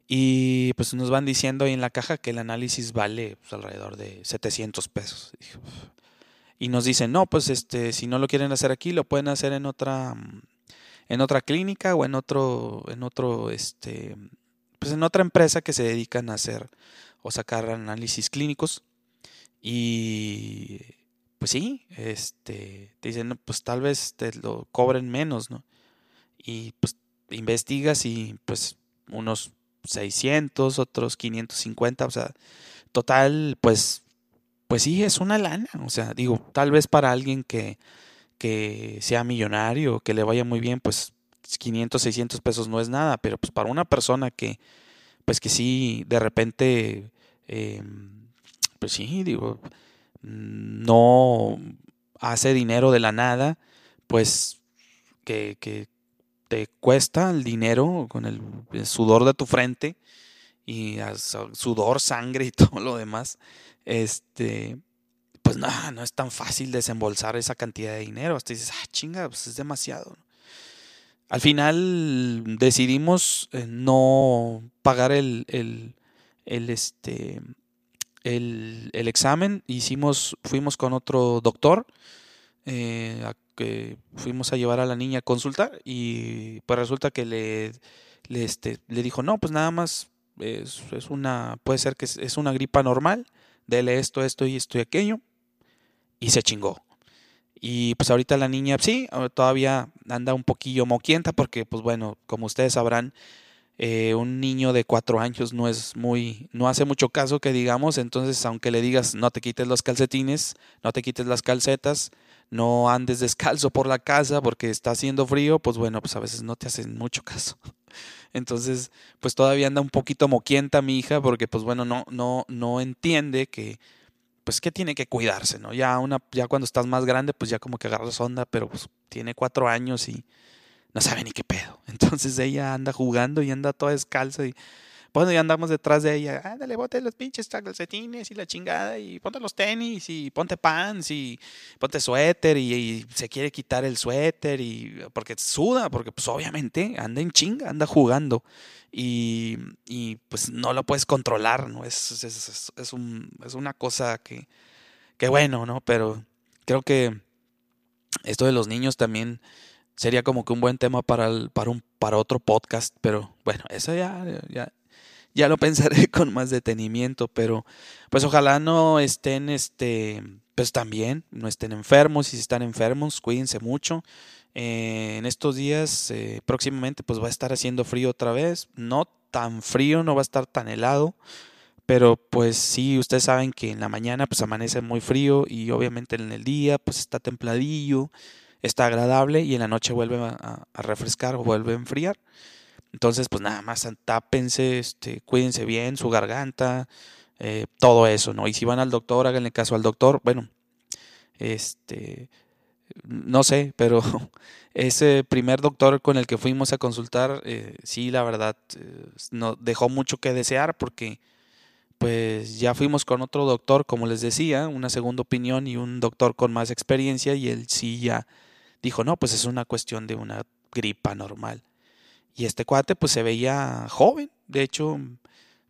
Y pues nos van diciendo ahí en la caja que el análisis vale pues, alrededor de 700 pesos y nos dicen, no, pues este, si no lo quieren hacer aquí, lo pueden hacer en otra, en otra clínica o en otro, en otro, este, pues en otra empresa que se dedican a hacer o sacar análisis clínicos. Y pues sí, este, te dicen, pues tal vez te lo cobren menos, ¿no? Y pues investigas y pues unos 600, otros 550, o sea, total, pues pues sí, es una lana. O sea, digo, tal vez para alguien que, que sea millonario, que le vaya muy bien, pues 500, 600 pesos no es nada, pero pues para una persona que, pues que sí, de repente, eh, pues sí, digo, no hace dinero de la nada, pues que, que te cuesta el dinero con el, el sudor de tu frente y sudor, sangre y todo lo demás, este, pues no, no es tan fácil desembolsar esa cantidad de dinero. Hasta dices, ah, chinga, pues es demasiado. Al final decidimos eh, no pagar el, el, este, el, el, examen. Hicimos, fuimos con otro doctor, eh, a que fuimos a llevar a la niña a consultar y pues resulta que le, le, este, le dijo, no, pues nada más es, es una, puede ser que es, es una gripa normal dele esto, esto y esto y aquello. Y se chingó. Y pues ahorita la niña, sí, todavía anda un poquillo moquienta porque, pues bueno, como ustedes sabrán, eh, un niño de cuatro años no es muy, no hace mucho caso que digamos, entonces aunque le digas no te quites los calcetines, no te quites las calcetas, no andes descalzo por la casa porque está haciendo frío, pues bueno, pues a veces no te hacen mucho caso. Entonces, pues todavía anda un poquito moquienta mi hija porque pues bueno, no no no entiende que pues que tiene que cuidarse, ¿no? Ya una ya cuando estás más grande, pues ya como que agarras onda, pero pues tiene cuatro años y no sabe ni qué pedo. Entonces ella anda jugando y anda toda descalza y bueno, ya andamos detrás de ella. Ándale, bote los pinches calcetines y la chingada. Y ponte los tenis y ponte pants y ponte suéter. Y, se quiere quitar el suéter. y Porque suda, porque pues obviamente anda en chinga, anda jugando. Y, y pues no lo puedes controlar, ¿no? Es, es, es, un, una cosa que, que bueno, ¿no? Pero creo que esto de los niños también sería como que un buen tema para, el, para, un, para otro podcast, pero bueno, eso ya, ya lo pensaré con más detenimiento, pero pues ojalá no estén, este, pues también, no estén enfermos, y si están enfermos, cuídense mucho. Eh, en estos días, eh, próximamente, pues va a estar haciendo frío otra vez, no tan frío, no va a estar tan helado, pero pues sí, ustedes saben que en la mañana pues amanece muy frío y obviamente en el día pues está templadillo, está agradable y en la noche vuelve a, a refrescar o vuelve a enfriar. Entonces, pues nada más tápense, este, cuídense bien, su garganta, eh, todo eso, ¿no? Y si van al doctor, háganle caso al doctor. Bueno, este, no sé, pero ese primer doctor con el que fuimos a consultar, eh, sí, la verdad, eh, nos dejó mucho que desear porque pues ya fuimos con otro doctor, como les decía, una segunda opinión y un doctor con más experiencia y él sí ya dijo, no, pues es una cuestión de una gripa normal. Y este cuate pues se veía joven, de hecho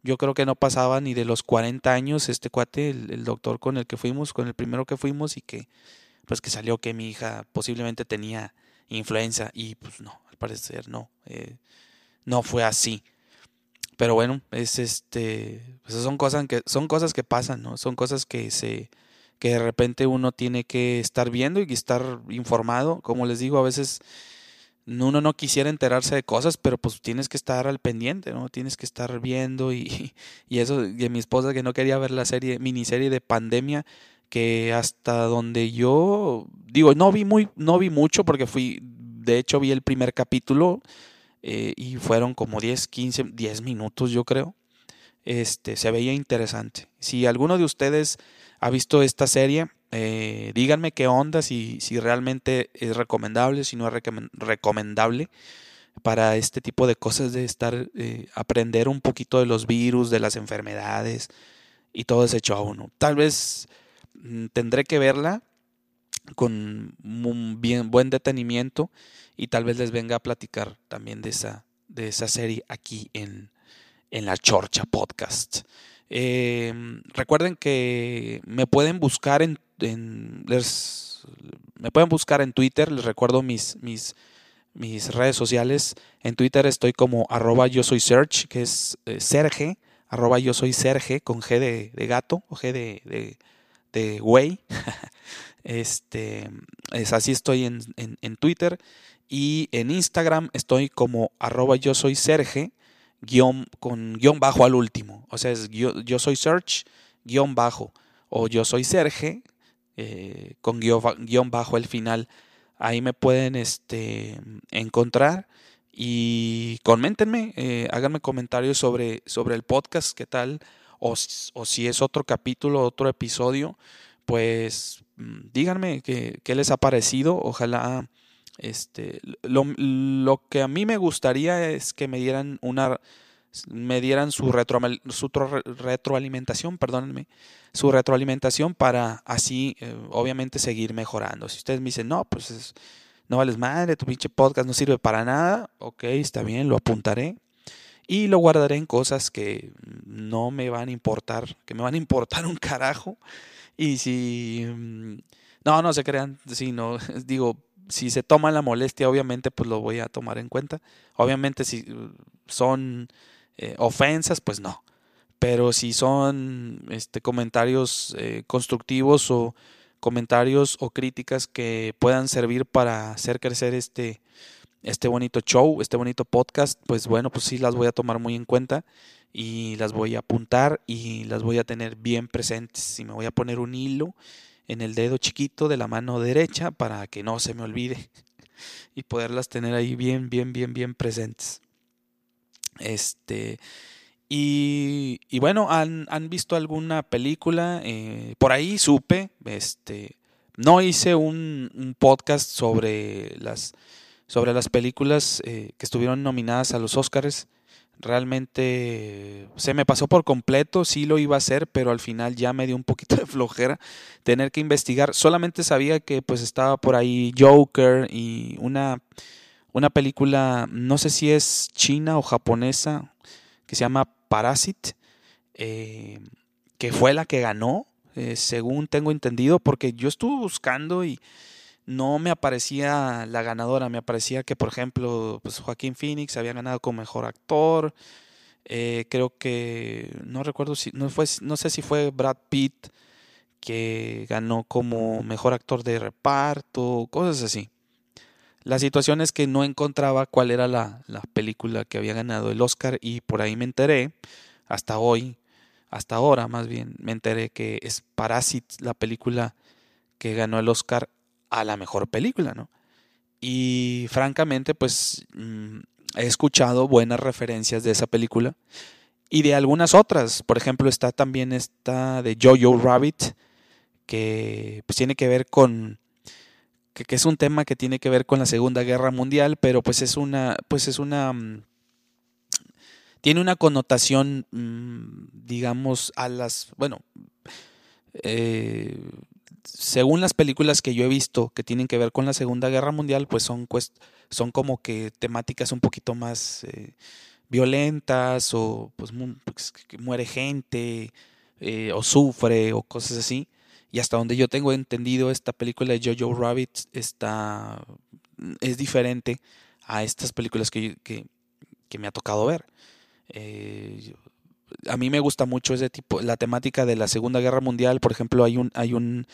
Yo creo que no pasaba ni de los 40 años este cuate, el, doctor con el que fuimos, con el primero que fuimos y que pues que salió que mi hija posiblemente tenía influenza y pues no, al parecer no, eh, no fue así. Pero bueno, es este, pues son cosas que son cosas que pasan, ¿no? Son cosas que se que de repente uno tiene que estar viendo y estar informado. Como les digo, a veces uno no quisiera enterarse de cosas, pero pues tienes que estar al pendiente, ¿no? Tienes que estar viendo y, y eso, y mi esposa que no quería ver la serie, miniserie de pandemia, que hasta donde yo, digo, no vi muy, no vi mucho porque fui, de hecho vi el primer capítulo eh, y fueron como 10, 15, 10 minutos yo creo. Este, se veía interesante. Si alguno de ustedes ha visto esta serie, eh, díganme qué onda, si, si realmente es recomendable, si no es recomendable para este tipo de cosas de estar, eh, aprender un poquito de los virus, de las enfermedades y todo ese show, uno Tal vez mm, tendré que verla con un bien, buen detenimiento y tal vez les venga a platicar también de esa, de esa serie aquí en, en la Chorcha Podcast. Em, recuerden que me pueden buscar en, me pueden buscar en Twitter, les recuerdo mis, mis, mis redes sociales. En Twitter estoy como arroba yo soy que es eh, Serge, yo soy con G de, gato o G de, de, de güey. este, es así estoy en, en, en, Twitter. Y en Instagram estoy como arroba yo soy Serge guion, con guion bajo al último. O sea, es yo, soy Search, guion bajo. O yo soy Serge, eh, con guion, bajo al final. Ahí me pueden este, encontrar y coméntenme, eh, háganme comentarios sobre, sobre el podcast, qué tal, o, o, si es otro capítulo, otro episodio, pues mm, díganme qué, qué les ha parecido. Ojalá este, lo, lo, que a mí me gustaría es que me dieran una me dieran su, retro, su retroalimentación, perdónenme, su retroalimentación para así, eh, obviamente, seguir mejorando. Si ustedes me dicen, no, pues no vales madre, tu pinche podcast no sirve para nada, ok, está bien, lo apuntaré y lo guardaré en cosas que no me van a importar, que me van a importar un carajo. Y si... Mm, no, no se crean, si no, digo, si se toma la molestia, obviamente, pues lo voy a tomar en cuenta. Obviamente, si son eh, ofensas, pues no. Pero si son este, comentarios eh, constructivos o comentarios o críticas que puedan servir para hacer crecer este, este bonito show, este bonito podcast, pues bueno, pues sí las voy a tomar muy en cuenta y las voy a apuntar y las voy a tener bien presentes. Y me voy a poner un hilo en el dedo chiquito de la mano derecha para que no se me olvide y poderlas tener ahí bien, bien, bien, bien presentes. Este, y, y bueno, ¿han, ¿han, visto alguna película? Eh, por ahí supe, este, no hice un, podcast sobre las, sobre las películas eh, que estuvieron nominadas a los Oscars realmente se me pasó por completo, sí lo iba a hacer, pero al final ya me dio un poquito de flojera tener que investigar. Solamente sabía que pues estaba por ahí Joker y una, una película, no sé si es china o japonesa, que se llama Parasite, eh, que fue la que ganó, eh, según tengo entendido, porque yo estuve buscando y no me aparecía la ganadora, me aparecía que, por ejemplo, pues Joaquín Phoenix había ganado como mejor actor. Eh, creo que no recuerdo si no fue no sé si fue Brad Pitt que ganó como mejor actor de reparto, cosas así. La situación es que no encontraba cuál era la, la película que había ganado el Oscar y por ahí me enteré, hasta hoy, hasta ahora más bien, me enteré que es Parasite la película que ganó el Oscar a la mejor película, ¿no? Y francamente, pues mm, he escuchado buenas referencias de esa película y de algunas otras. Por ejemplo, está también esta de Jojo Rabbit, que pues tiene que ver con que, es un tema que tiene que ver con la Segunda Guerra Mundial, pero pues es una pues es una mm, tiene una connotación mm, digamos a las bueno eh, según las películas que yo he visto que tienen que ver con la Segunda Guerra Mundial, pues son, son como que temáticas un poquito más eh, violentas o pues, pues que muere gente eh, o sufre o cosas así. Y hasta donde yo tengo entendido, esta película de Jojo Rabbit está, es diferente a estas películas que, que, me ha tocado ver. Eh, a mí me gusta mucho ese tipo, la temática de la Segunda Guerra Mundial. Por ejemplo, hay un, hay un,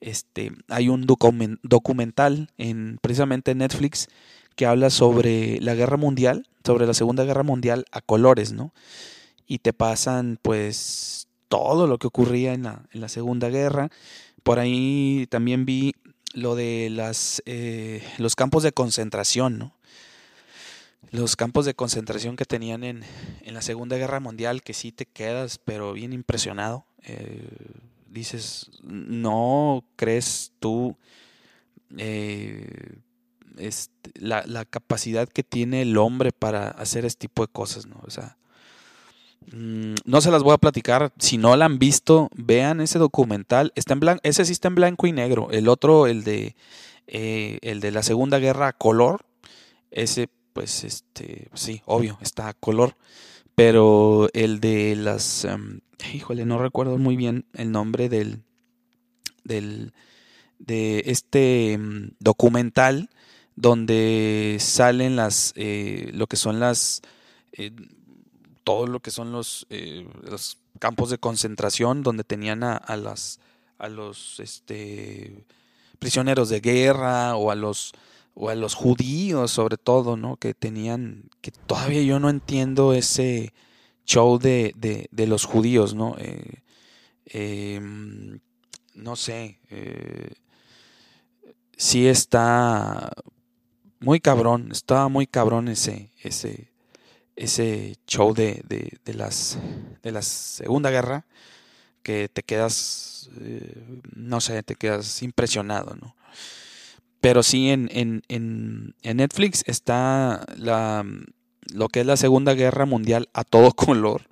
este, hay un documental en precisamente en Netflix que habla sobre la guerra mundial, sobre la Segunda Guerra Mundial a colores, ¿no? Y te pasan, pues, todo lo que ocurría en la, en la Segunda Guerra. Por ahí también vi lo de las, eh, los campos de concentración, ¿no? Los campos de concentración que tenían en, en, la Segunda Guerra Mundial, que sí te quedas, pero bien impresionado. Eh, dices, no crees tú eh, este, la, la, capacidad que tiene el hombre para hacer este tipo de cosas, ¿no? O sea, mm, no se las voy a platicar. Si no la han visto, vean ese documental. Está en blanco, ese sí está en blanco y negro. El otro, el de, eh, el de la Segunda Guerra color, ese, pues, este, sí, obvio, está a color. Pero el de las, em, híjole, no recuerdo muy bien el nombre del, del de este em, documental donde salen las, eh, lo que son las, eh, todo lo que son los, eh, los, campos de concentración donde tenían a, a las, a los, este, prisioneros de guerra o a los, o a los judíos sobre todo, ¿no? Que tenían, que todavía yo no entiendo ese show de, de, de los judíos, ¿no? Em, no sé, sí está muy cabrón, estaba muy cabrón ese, ese, ese show de, de, las, de la Segunda Guerra, que te quedas, eh, no sé, te quedas impresionado, ¿no? Pero sí, en, en, en, en Netflix está la, lo que es la Segunda Guerra Mundial a todo color.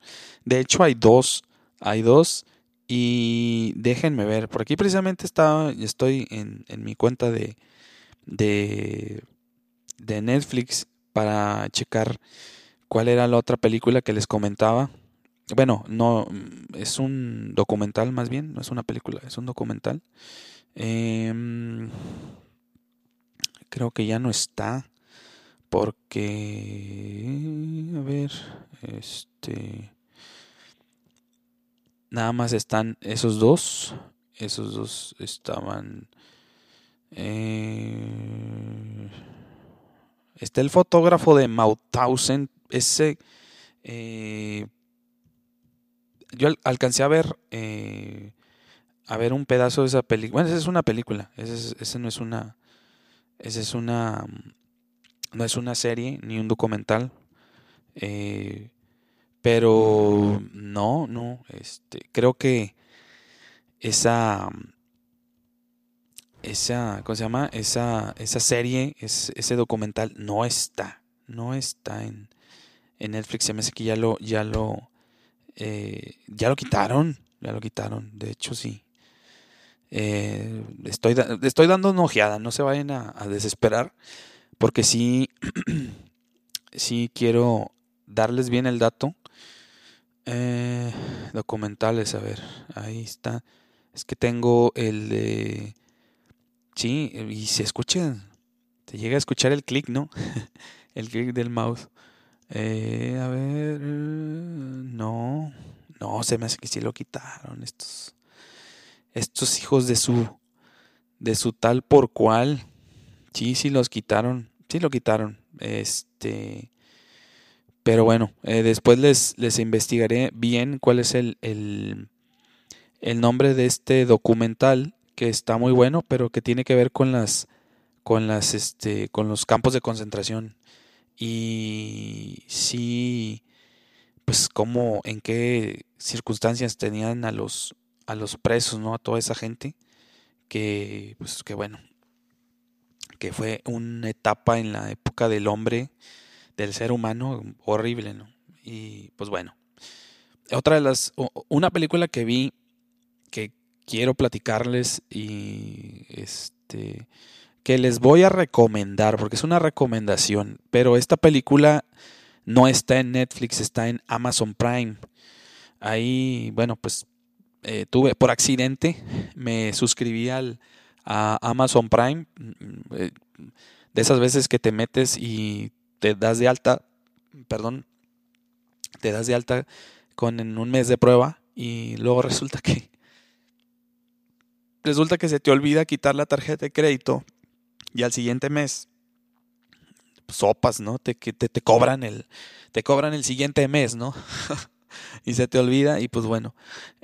De hecho, hay dos, hay dos. Y déjenme ver, por aquí precisamente estaba, estoy en, en mi cuenta de, de de Netflix para checar cuál era la otra película que les comentaba. Bueno, no, es un documental más bien, no es una película, es un documental. Em, creo que ya no está porque, a ver, este, nada más están esos dos, esos dos estaban... Eh, Está el fotógrafo de Mauthausen. Ese. Eh, yo alcancé a ver. Eh, a ver un pedazo de esa película. Bueno, esa es una película. Ese, no es una. Esa es una. No es una serie ni un documental. Eh, pero no, no. Este, creo que esa esa, ¿cómo se llama? Esa, esa serie, ese documental no está, no está en, en Netflix. Se me hace que ya lo, ya lo, eh, ya lo quitaron, ya lo quitaron. De hecho, sí. Eh, estoy, estoy dando una ojeada, no se vayan a, desesperar, porque sí, sí quiero darles bien el dato. Eh, documentales, a ver, ahí está. Es que tengo el de Sí, y se escucha, se llega a escuchar el clic, ¿no? el clic del mouse. Eh, a ver, no, no, se me hace que sí lo quitaron estos, estos hijos de su, de su tal por cual. Sí, sí los quitaron, sí lo quitaron. Este, pero bueno, eh, después les, les investigaré bien cuál es el, el, el nombre de este documental que está muy bueno, pero que tiene que ver con las con las este con los campos de concentración y sí pues cómo en qué circunstancias tenían a los a los presos, ¿no? A toda esa gente que pues que bueno, que fue una etapa en la época del hombre, del ser humano horrible, ¿no? Y pues bueno, otra de las una película que vi que quiero platicarles y este que les voy a recomendar porque es una recomendación, pero esta película no está en Netflix, está en Amazon Prime. Ahí, bueno, pues eh, tuve por accidente, me suscribí al, a Amazon Prime, mm, eh, de esas veces que te metes y te das de alta, perdón, te das de alta con en un mes de prueba y luego resulta que resulta que se te olvida quitar la tarjeta de crédito y al siguiente mes sopas, ¿no? Te, te, te cobran el te cobran el siguiente mes, ¿no? y se te olvida y pues bueno,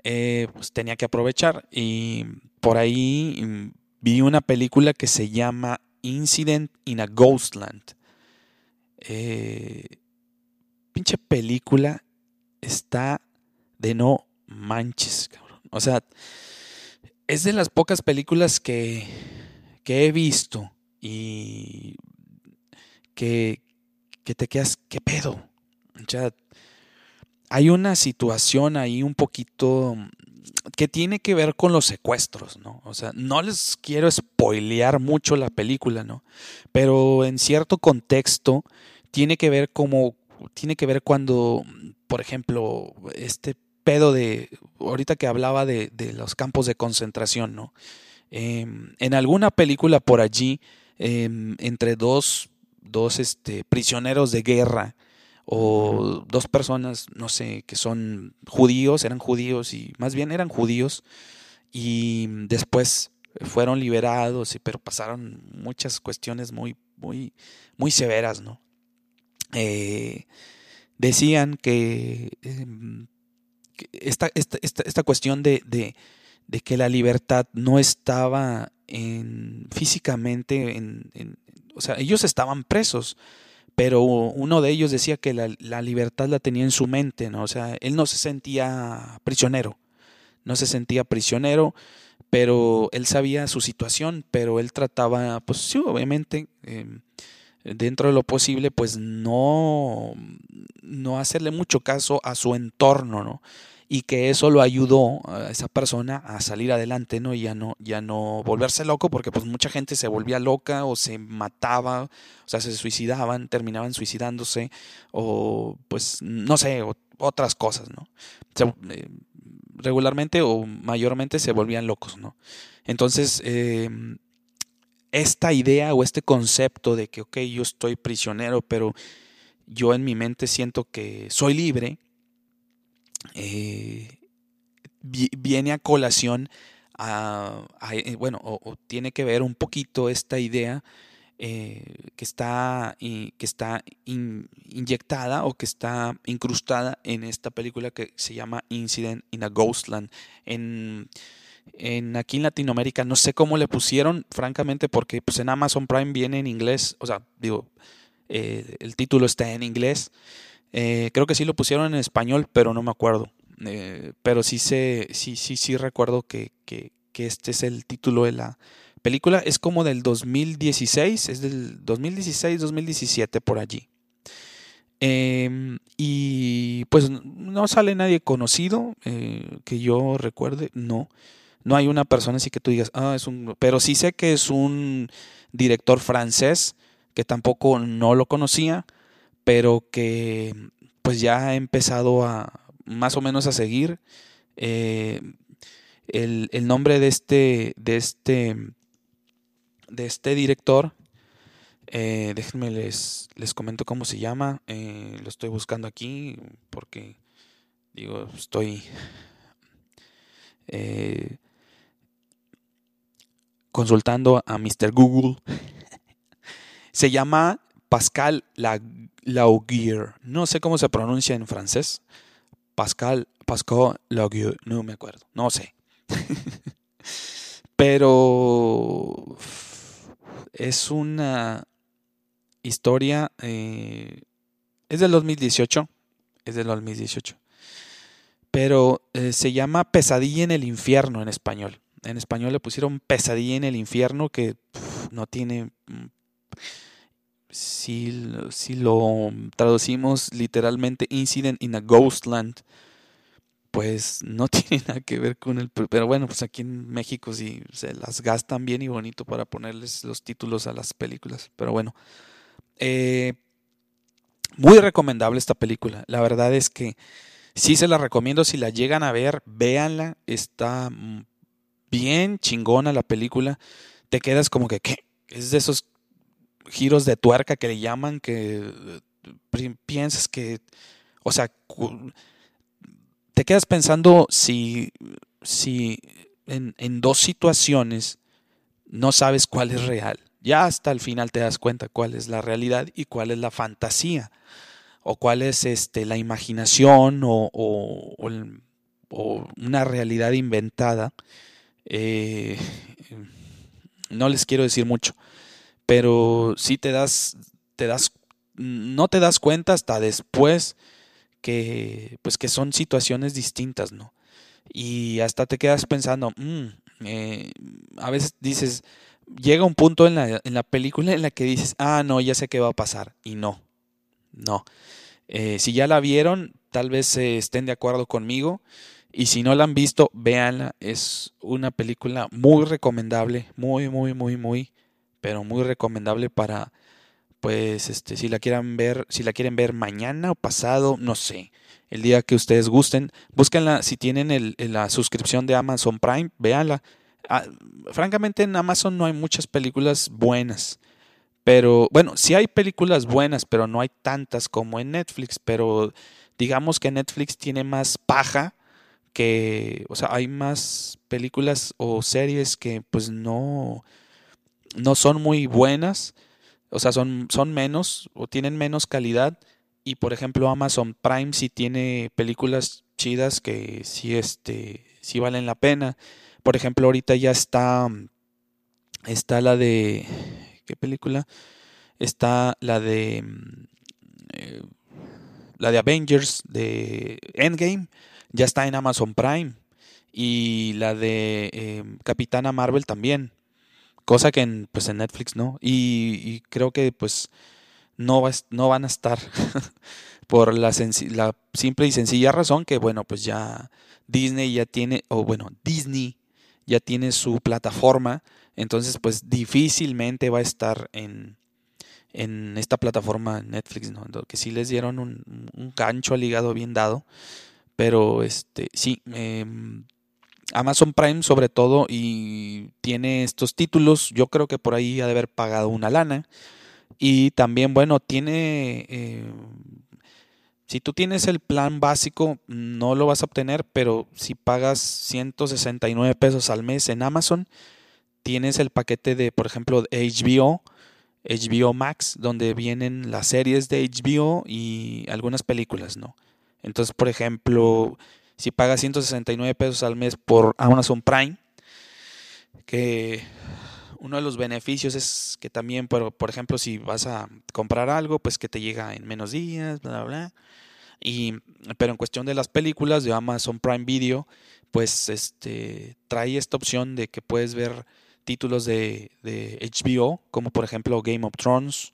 eh, pues tenía que aprovechar y por ahí mm, vi una película que se llama Incident in a Ghostland. Eh, pinche película está de no manches, cabrón. O sea, es de las pocas películas que, que he visto y que, que te quedas, ¿qué pedo? Hay una situación ahí un poquito que tiene que ver con los secuestros, ¿no? O sea, no les quiero spoilear mucho la película, ¿no? Pero en cierto contexto tiene que ver como, tiene que ver cuando, por ejemplo, este pedo de, ahorita que hablaba de, los campos de concentración, ¿no? Em, en alguna película por allí, em, entre dos, dos este, prisioneros de guerra, o dos personas, no sé, que son judíos, eran judíos y más bien eran judíos y después fueron liberados, pero pasaron muchas cuestiones muy, muy, muy severas, ¿no? Eh, decían que, em, esta, esta, esta, cuestión de, de, de, que la libertad no estaba en, físicamente, en, en, o sea, ellos estaban presos, pero uno de ellos decía que la, libertad la tenía en su mente, ¿no? O sea, él no se sentía prisionero, no se sentía prisionero, pero él sabía su situación, pero él trataba, pues sí, obviamente, em, dentro de lo posible, pues no, no hacerle mucho caso a su entorno, ¿no? Y que eso lo ayudó a esa persona a salir adelante, ¿no? Y ya no, ya no volverse loco, porque pues mucha gente se volvía loca o se mataba, o sea, se suicidaban, terminaban suicidándose, o pues, no sé, otras cosas, ¿no? Eh, regularmente o mayormente se volvían locos, ¿no? Entonces, em, esta idea o este concepto de que, ok, yo estoy prisionero, pero yo en mi mente siento que soy libre, eh, viene a colación a, eh, bueno, o, tiene que ver un poquito esta idea eh, que está, que está inyectada o que está incrustada en esta película que se llama Incident in a Ghostland. En, en aquí en Latinoamérica no sé cómo le pusieron, francamente, porque pues en Amazon Prime viene en inglés, o sea, digo, el título está en inglés. Eh, creo que sí lo pusieron en español, pero no me acuerdo. Eh, pero sí sé, sí, sí, sí recuerdo que, que, este es el título de la película. Es como del 2016, es del 2016-2017 por allí. Em, y pues no sale nadie conocido eh, que yo recuerde, no. No hay una persona así que tú digas, ah, es un. Pero sí sé que es un director francés que tampoco no lo conocía pero que pues ya ha empezado a más o menos a seguir. Eh, el, nombre de este, de este, de este director, eh, déjenme les, les comento cómo se llama. Eh, lo estoy buscando aquí porque digo, estoy consultando a Mr. Google. se llama Pascal Laugier. No sé cómo se pronuncia en francés. Pascal, Pascal Laugier. No me acuerdo. No sé. Pero es una historia. Eh, es del 2018. Es del 2018. Pero eh, se llama Pesadilla en el infierno en español. En español le pusieron Pesadilla en el infierno que no tiene mm, si, si lo traducimos literalmente Incident in a Ghostland, pues no tiene nada que ver con el... Pero bueno, pues aquí en México sí se las gastan bien y bonito para ponerles los títulos a las películas. Pero bueno. Eh, muy recomendable esta película. La verdad es que sí se la recomiendo. Si la llegan a ver, véanla. Está bien chingona la película. Te quedas como que, ¿qué? Es de esos giros de tuerca que le llaman que piensas que, o sea, te quedas pensando si, si en, en dos situaciones no sabes cuál es real. Ya hasta el final te das cuenta cuál es la realidad y cuál es la fantasía o cuál es este, la imaginación o, o, una realidad inventada. Eh, no les quiero decir mucho, pero sí te das, te das, no te das cuenta hasta después que, pues que son situaciones distintas, ¿no? Y hasta te quedas pensando, mm, eh, a veces dices, llega un punto en la, en la, película en la que dices, ah, no, ya sé qué va a pasar. Y no, no. Eh, si ya la vieron, tal vez estén de acuerdo conmigo. Y si no la han visto, véanla. Es una película muy recomendable, muy, muy, muy, muy, pero muy recomendable para, pues, este, si la quieran ver, si la quieren ver mañana o pasado, no sé, el día que ustedes gusten, búsquenla. Si tienen el, la suscripción de Amazon Prime, véanla. Ah, francamente, en Amazon no hay muchas películas buenas. Pero bueno, sí hay películas buenas, pero no hay tantas como en Netflix. Pero digamos que Netflix tiene más paja que, o sea, hay más películas o series que pues no, no son muy buenas, o sea, son, son menos o tienen menos calidad. Y por ejemplo, Amazon Prime sí tiene películas chidas que sí, este, sí valen la pena. Por ejemplo, ahorita ya está, está la de, ¿qué película? Está la de, eh, la de Avengers de Endgame ya está en Amazon Prime. Y la de eh, Capitana Marvel también. Cosa que en, pues en Netflix no. Y, creo que pues no, va, no van a estar. por la, simple y sencilla razón que, bueno, pues ya Disney ya tiene, o bueno, Disney ya tiene su plataforma. Entonces, pues difícilmente va a estar en, en esta plataforma Netflix, ¿no? Que sí les dieron un, un gancho al hígado bien dado. Pero este, sí, em, Amazon Prime sobre todo y tiene estos títulos. Yo creo que por ahí ha de haber pagado una lana. Y también, bueno, tiene... Eh, si tú tienes el plan básico, no lo vas a obtener, pero si pagas 169 pesos al mes en Amazon, tienes el paquete de, por ejemplo, HBO, HBO Max, donde vienen las series de HBO y algunas películas, ¿no? Entonces, por ejemplo, si pagas 169 pesos al mes por Amazon Prime, que uno de los beneficios es que también, por, por ejemplo, si vas a comprar algo, pues que te llega en menos días, bla, bla, bla. Y, pero en cuestión de las películas de Amazon Prime Video, pues este trae esta opción de que puedes ver títulos de, de HBO, como por ejemplo Game of Thrones,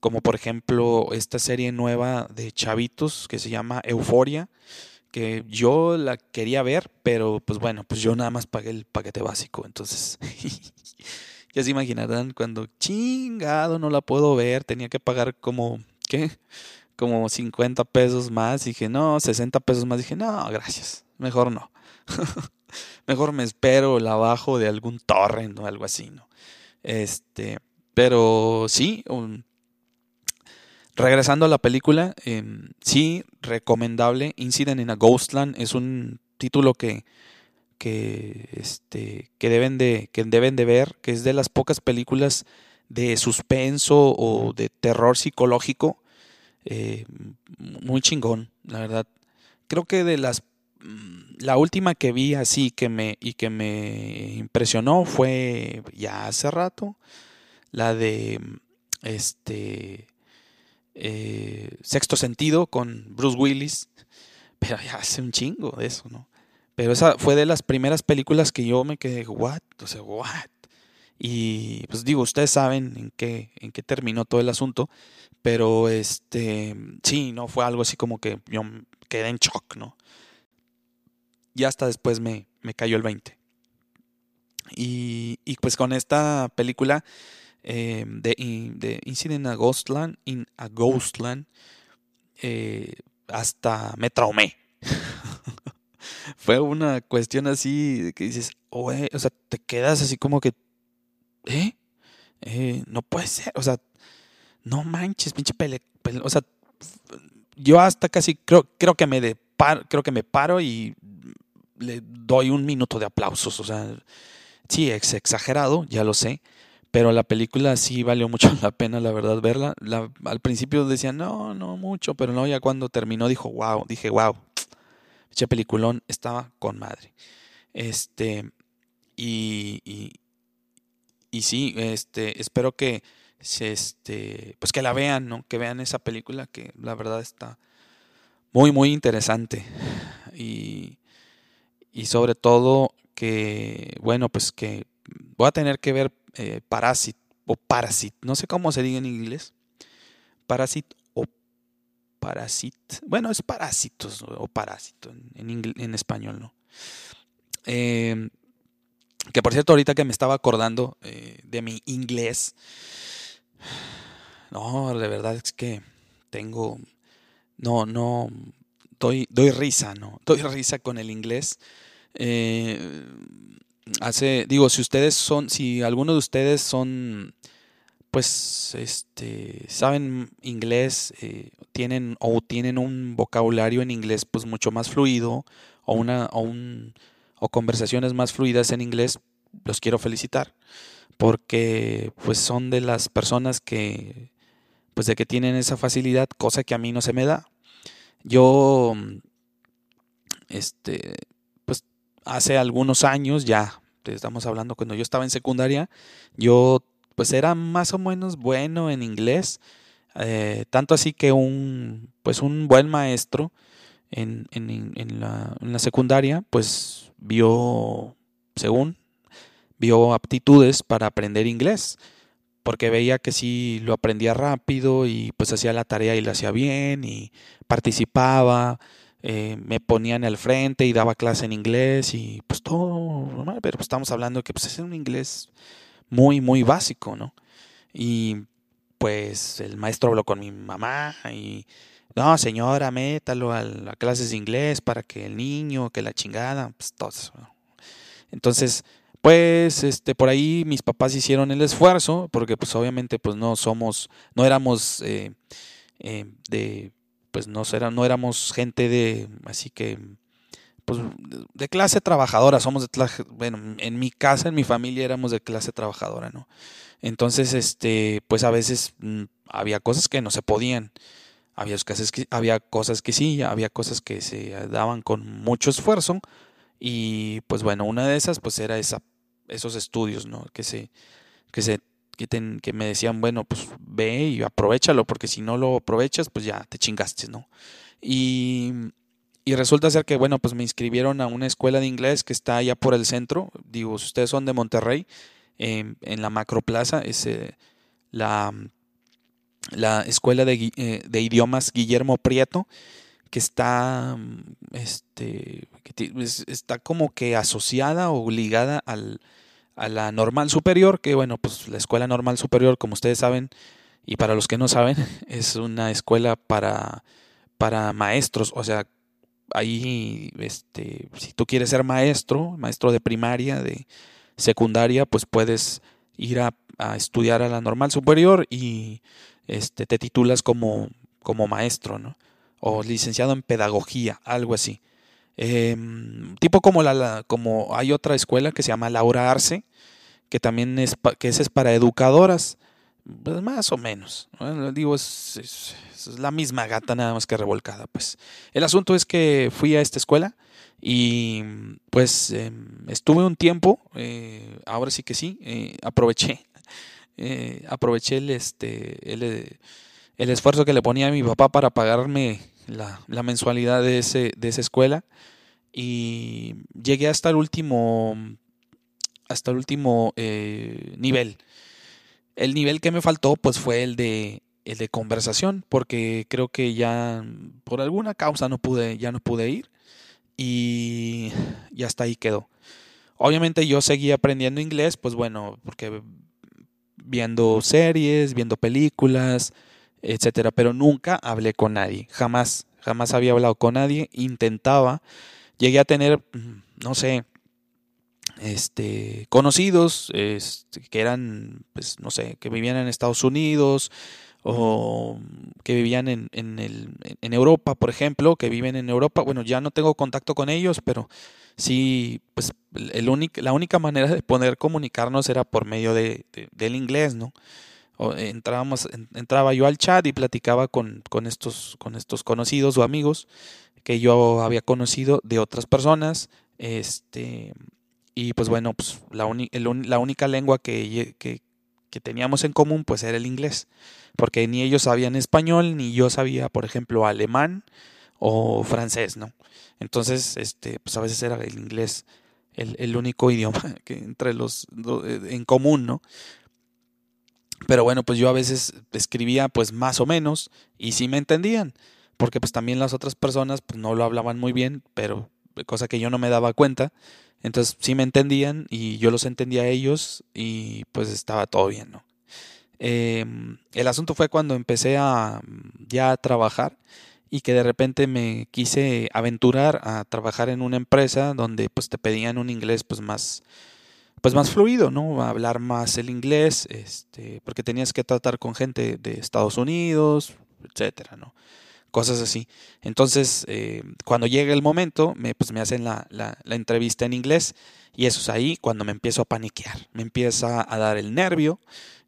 como por ejemplo esta serie nueva de Chavitos que se llama Euforia, que yo la quería ver, pero pues bueno, pues yo nada más pagué el paquete básico, entonces ya se imaginarán cuando chingado no la puedo ver, tenía que pagar como, ¿qué? Como 50 pesos más, dije, no, 60 pesos más, dije, no, gracias, mejor no. mejor me espero la bajo de algún torrent o algo así, ¿no? Este, pero sí, un, Regresando a la película, em, sí, recomendable. Incident in a Ghostland es un título que, que, este, que, deben de, que deben de ver, que es de las pocas películas de suspenso o de terror psicológico. Eh, muy chingón, la verdad. Creo que de las mm, la última que vi así que me y que me impresionó fue ya hace rato la de este eh, Sexto Sentido con Bruce Willis, pero ya hace un chingo de eso, ¿no? Pero esa fue de las primeras películas que yo me quedé, what, o sea, what. Y pues digo, ustedes saben en qué, en qué terminó todo el asunto, pero este, sí, no fue algo así como que yo quedé en shock, ¿no? Y hasta después me, me cayó el 20. Y, y pues con esta película eh, de, de, Incident a Ghostland, in a Ghostland, eh, hasta me traumé. Fue una cuestión así que dices, o sea, te quedas así como que, ¿eh? ¿eh? no puede ser, o sea, no manches, pinche pele, o sea, yo hasta casi creo, creo que me de, creo que me paro y le doy un minuto de aplausos, o sea, sí, es exagerado, ya lo sé, pero la película sí valió mucho la pena, la verdad, verla. al principio decía, no, no mucho, pero no, ya cuando terminó dijo, wow, dije, wow, ese peliculón estaba con madre. Este, y, y, y sí, este, espero que, este, pues que la vean, ¿no? Que vean esa película que la verdad está muy, muy interesante. Y, y sobre todo que, bueno, pues que voy a tener que ver eh, o Parasite, no sé cómo se diga en inglés. Parasite o Parasite. Bueno, es Parásitos o Parásito en, en español, ¿no? Eh, que por cierto, ahorita que me estaba acordando eh, de mi inglés, no, de verdad es que tengo, no, no, doy, doy risa, ¿no? Doy risa con el inglés. Eh, hace, digo, si ustedes son, si alguno de ustedes son, pues, este, saben inglés, eh, tienen o tienen un vocabulario en inglés, pues, mucho más fluido o una, o un o conversaciones más fluidas en inglés, los quiero felicitar porque pues son de las personas que pues de que tienen esa facilidad, cosa que a mí no se me da. Yo este hace algunos años ya, estamos hablando cuando yo estaba en secundaria, yo pues era más o menos bueno en inglés, eh, tanto así que un pues un buen maestro en, en, en, la, en la secundaria pues vio, según, vio aptitudes para aprender inglés, porque veía que sí lo aprendía rápido y pues hacía la tarea y la hacía bien y participaba, eh, me ponía en el frente y daba clase en inglés y pues todo normal, pero pues estamos hablando que pues es un inglés muy, muy básico, ¿no? Y pues el maestro habló con mi mamá y no, señora, métalo a, las clases de inglés para que el niño, que la chingada, pues todo eso. Entonces, pues este por ahí mis papás hicieron el esfuerzo porque pues obviamente pues no somos no éramos eh, eh, de pues no no éramos gente de así que pues de clase trabajadora somos de clase, bueno en mi casa en mi familia éramos de clase trabajadora no entonces este pues a veces mm, había cosas que no se podían había cosas, que, había cosas que sí, había cosas que se daban con mucho esfuerzo y pues bueno, una de esas pues era esa, esos estudios, ¿no? Que se, que se, que, que me decían, bueno, pues ve y aprovechalo, porque si no lo aprovechas, pues ya te chingaste, ¿no? Y, y resulta ser que, bueno, pues me inscribieron a una escuela de inglés que está allá por el centro, digo, si ustedes son de Monterrey, en la Macroplaza, es eh, la la Escuela de, eh, de, Idiomas Guillermo Prieto, que está, este, está como que asociada o ligada al, a la normal superior, que bueno, pues la Escuela Normal Superior, como ustedes saben, y para los que no saben, es una escuela para, para maestros, o sea, ahí, este, si tú quieres ser maestro, maestro de primaria, de secundaria, pues puedes ir a, estudiar a la normal superior y este, te titulas como, como maestro, ¿no? O licenciado en pedagogía, algo así. Em, tipo como, la, como hay otra escuela que se llama Laura Arce, que también es, que es para educadoras, pues más o menos. Digo, es, es, la misma gata, nada más que revolcada. Pues el asunto es que fui a esta escuela y pues em, estuve un tiempo, eh, ahora sí que sí, eh, aproveché eh, aproveché el, este, el, el, esfuerzo que le ponía a mi papá para pagarme la, la mensualidad de, ese, de esa escuela. Y llegué hasta el último hasta el último eh, nivel. El nivel que me faltó pues fue el de el de conversación porque creo que ya por alguna causa no pude ya no pude ir y, y hasta ahí quedó. Obviamente yo seguí aprendiendo inglés pues bueno porque viendo series, viendo películas, etcétera, pero nunca hablé con nadie, jamás, jamás había hablado con nadie, intentaba, llegué a tener, mm, no sé, este, conocidos este, que eran, pues, no sé, que vivían en Estados Unidos o que vivían en, en, el, en Europa, por ejemplo, que viven en Europa. Bueno, ya no tengo contacto con ellos, pero sí, pues el la única manera de poder comunicarnos era por medio de, del inglés, ¿no? O entrábamos, entraba yo al chat y platicaba con, con, estos, con estos conocidos o amigos que yo había conocido de otras personas, este, y pues bueno, pues la, la única lengua que, que, que, teníamos en común pues era el inglés, porque ni ellos sabían español, ni yo sabía, por ejemplo, alemán o francés, ¿no? Entonces, este, pues a veces era el inglés el, el único idioma que entre los eh, en común, ¿no? Pero bueno, pues yo a veces escribía pues más o menos y sí me entendían, porque pues también las otras personas pues no lo hablaban muy bien, pero cosa que yo no me daba cuenta entonces sí me entendían y yo los entendía a ellos y pues estaba todo bien, ¿no? Em, el asunto fue cuando empecé a ya a trabajar y que de repente me quise aventurar a trabajar en una empresa donde pues te pedían un inglés pues más pues más fluido, ¿no? hablar más el inglés, este, porque tenías que tratar con gente de Estados Unidos, etcétera, ¿no? cosas así. Entonces, eh, cuando llega el momento, me, pues me hacen la, la, entrevista en inglés y eso es ahí cuando me empiezo a paniquear, me empieza a dar el nervio,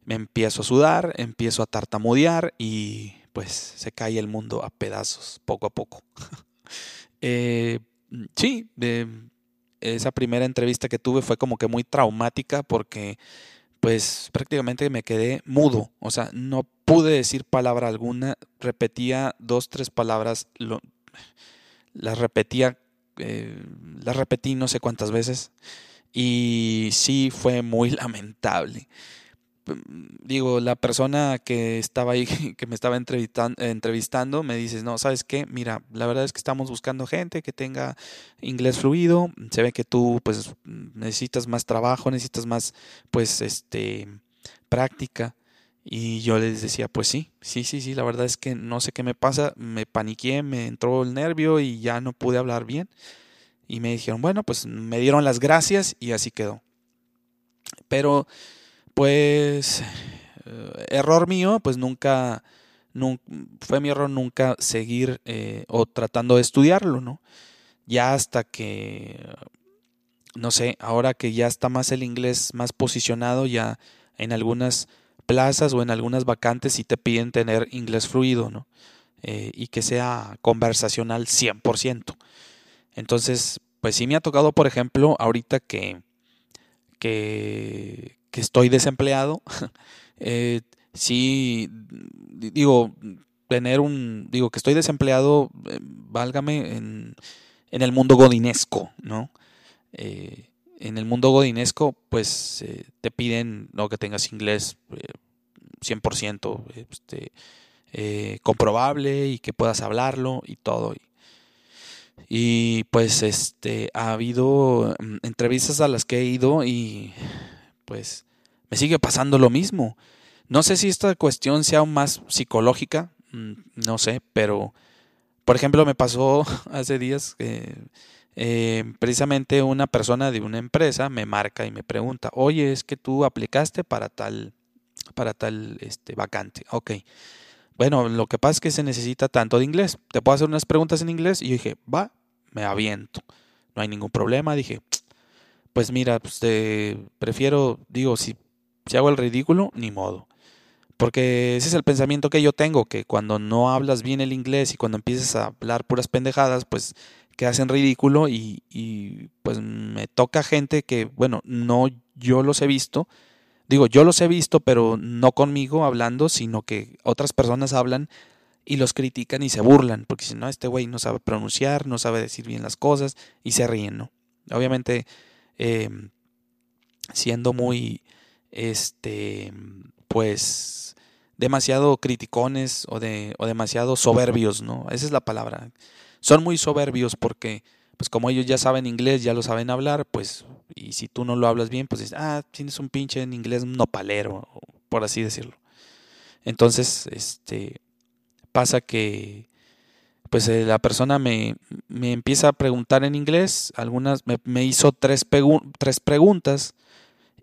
me empiezo a sudar, empiezo a tartamudear y pues se cae el mundo a pedazos poco a poco. eh, sí, esa primera entrevista que tuve fue como que muy traumática porque pues prácticamente me quedé mudo, o sea, no pude decir palabra alguna, repetía dos, tres palabras, lo, las repetía, eh, las repetí no sé cuántas veces y sí fue muy lamentable digo, la persona que estaba ahí, que me estaba entrevistando, me dice, no, ¿sabes qué? Mira, la verdad es que estamos buscando gente que tenga inglés fluido, se ve que tú, pues, necesitas más trabajo, necesitas más, pues, este, práctica. Y yo les decía, pues sí, sí, sí, sí, la verdad es que no sé qué me pasa, me paniqué, me entró el nervio y ya no pude hablar bien. Y me dijeron, bueno, pues me dieron las gracias y así quedó. Pero pues error mío, pues nunca, fue mi error nunca seguir eh, o tratando de estudiarlo, ¿no? Ya hasta que, no sé, ahora que ya está más el inglés más posicionado, ya en algunas plazas o en algunas vacantes sí te piden tener inglés fluido, ¿no? Eh, y que sea conversacional 100%. Entonces, pues sí me ha tocado, por ejemplo, ahorita que, que, que estoy desempleado, eh, sí, digo, tener un, digo, que estoy desempleado, eh, válgame, en, el mundo godinesco, ¿no? Eh, en el mundo godinesco, pues te piden ¿no? que tengas inglés 100% este, comprobable y que puedas hablarlo y todo. Y, pues este ha habido mm, entrevistas a las que he ido y pues me sigue pasando lo mismo. No sé si esta cuestión sea aún más psicológica, mm, no sé, pero por ejemplo me pasó hace días que eh, precisamente una persona de una empresa me marca y me pregunta, oye, es que tú aplicaste para tal, para tal este, vacante. Ok. Bueno, lo que pasa es que se necesita tanto de inglés. Te puedo hacer unas preguntas en inglés. Y yo dije, va, me aviento. No hay ningún problema. Dije, pues mira, pues prefiero, digo, si, hago el ridículo, ni modo. Porque ese es el pensamiento que yo tengo, que cuando no hablas bien el inglés y cuando empiezas a hablar puras pendejadas, pues que hacen ridículo y, y pues me toca gente que, bueno, no yo los he visto, digo, yo los he visto, pero no conmigo hablando, sino que otras personas hablan y los critican y se burlan, porque si no, este güey no sabe pronunciar, no sabe decir bien las cosas y se ríen, ¿no? Obviamente Em, siendo muy, este, pues, demasiado criticones o, de, o demasiado soberbios, ¿no? Esa es la palabra. Son muy soberbios porque, pues como ellos ya saben inglés, ya lo saben hablar, pues, y si tú no lo hablas bien, pues dices, ah, tienes un pinche en inglés nopalero, por así decirlo. Entonces, este, pasa que pues eh, la persona me, me, empieza a preguntar en inglés, algunas me, hizo tres, tres preguntas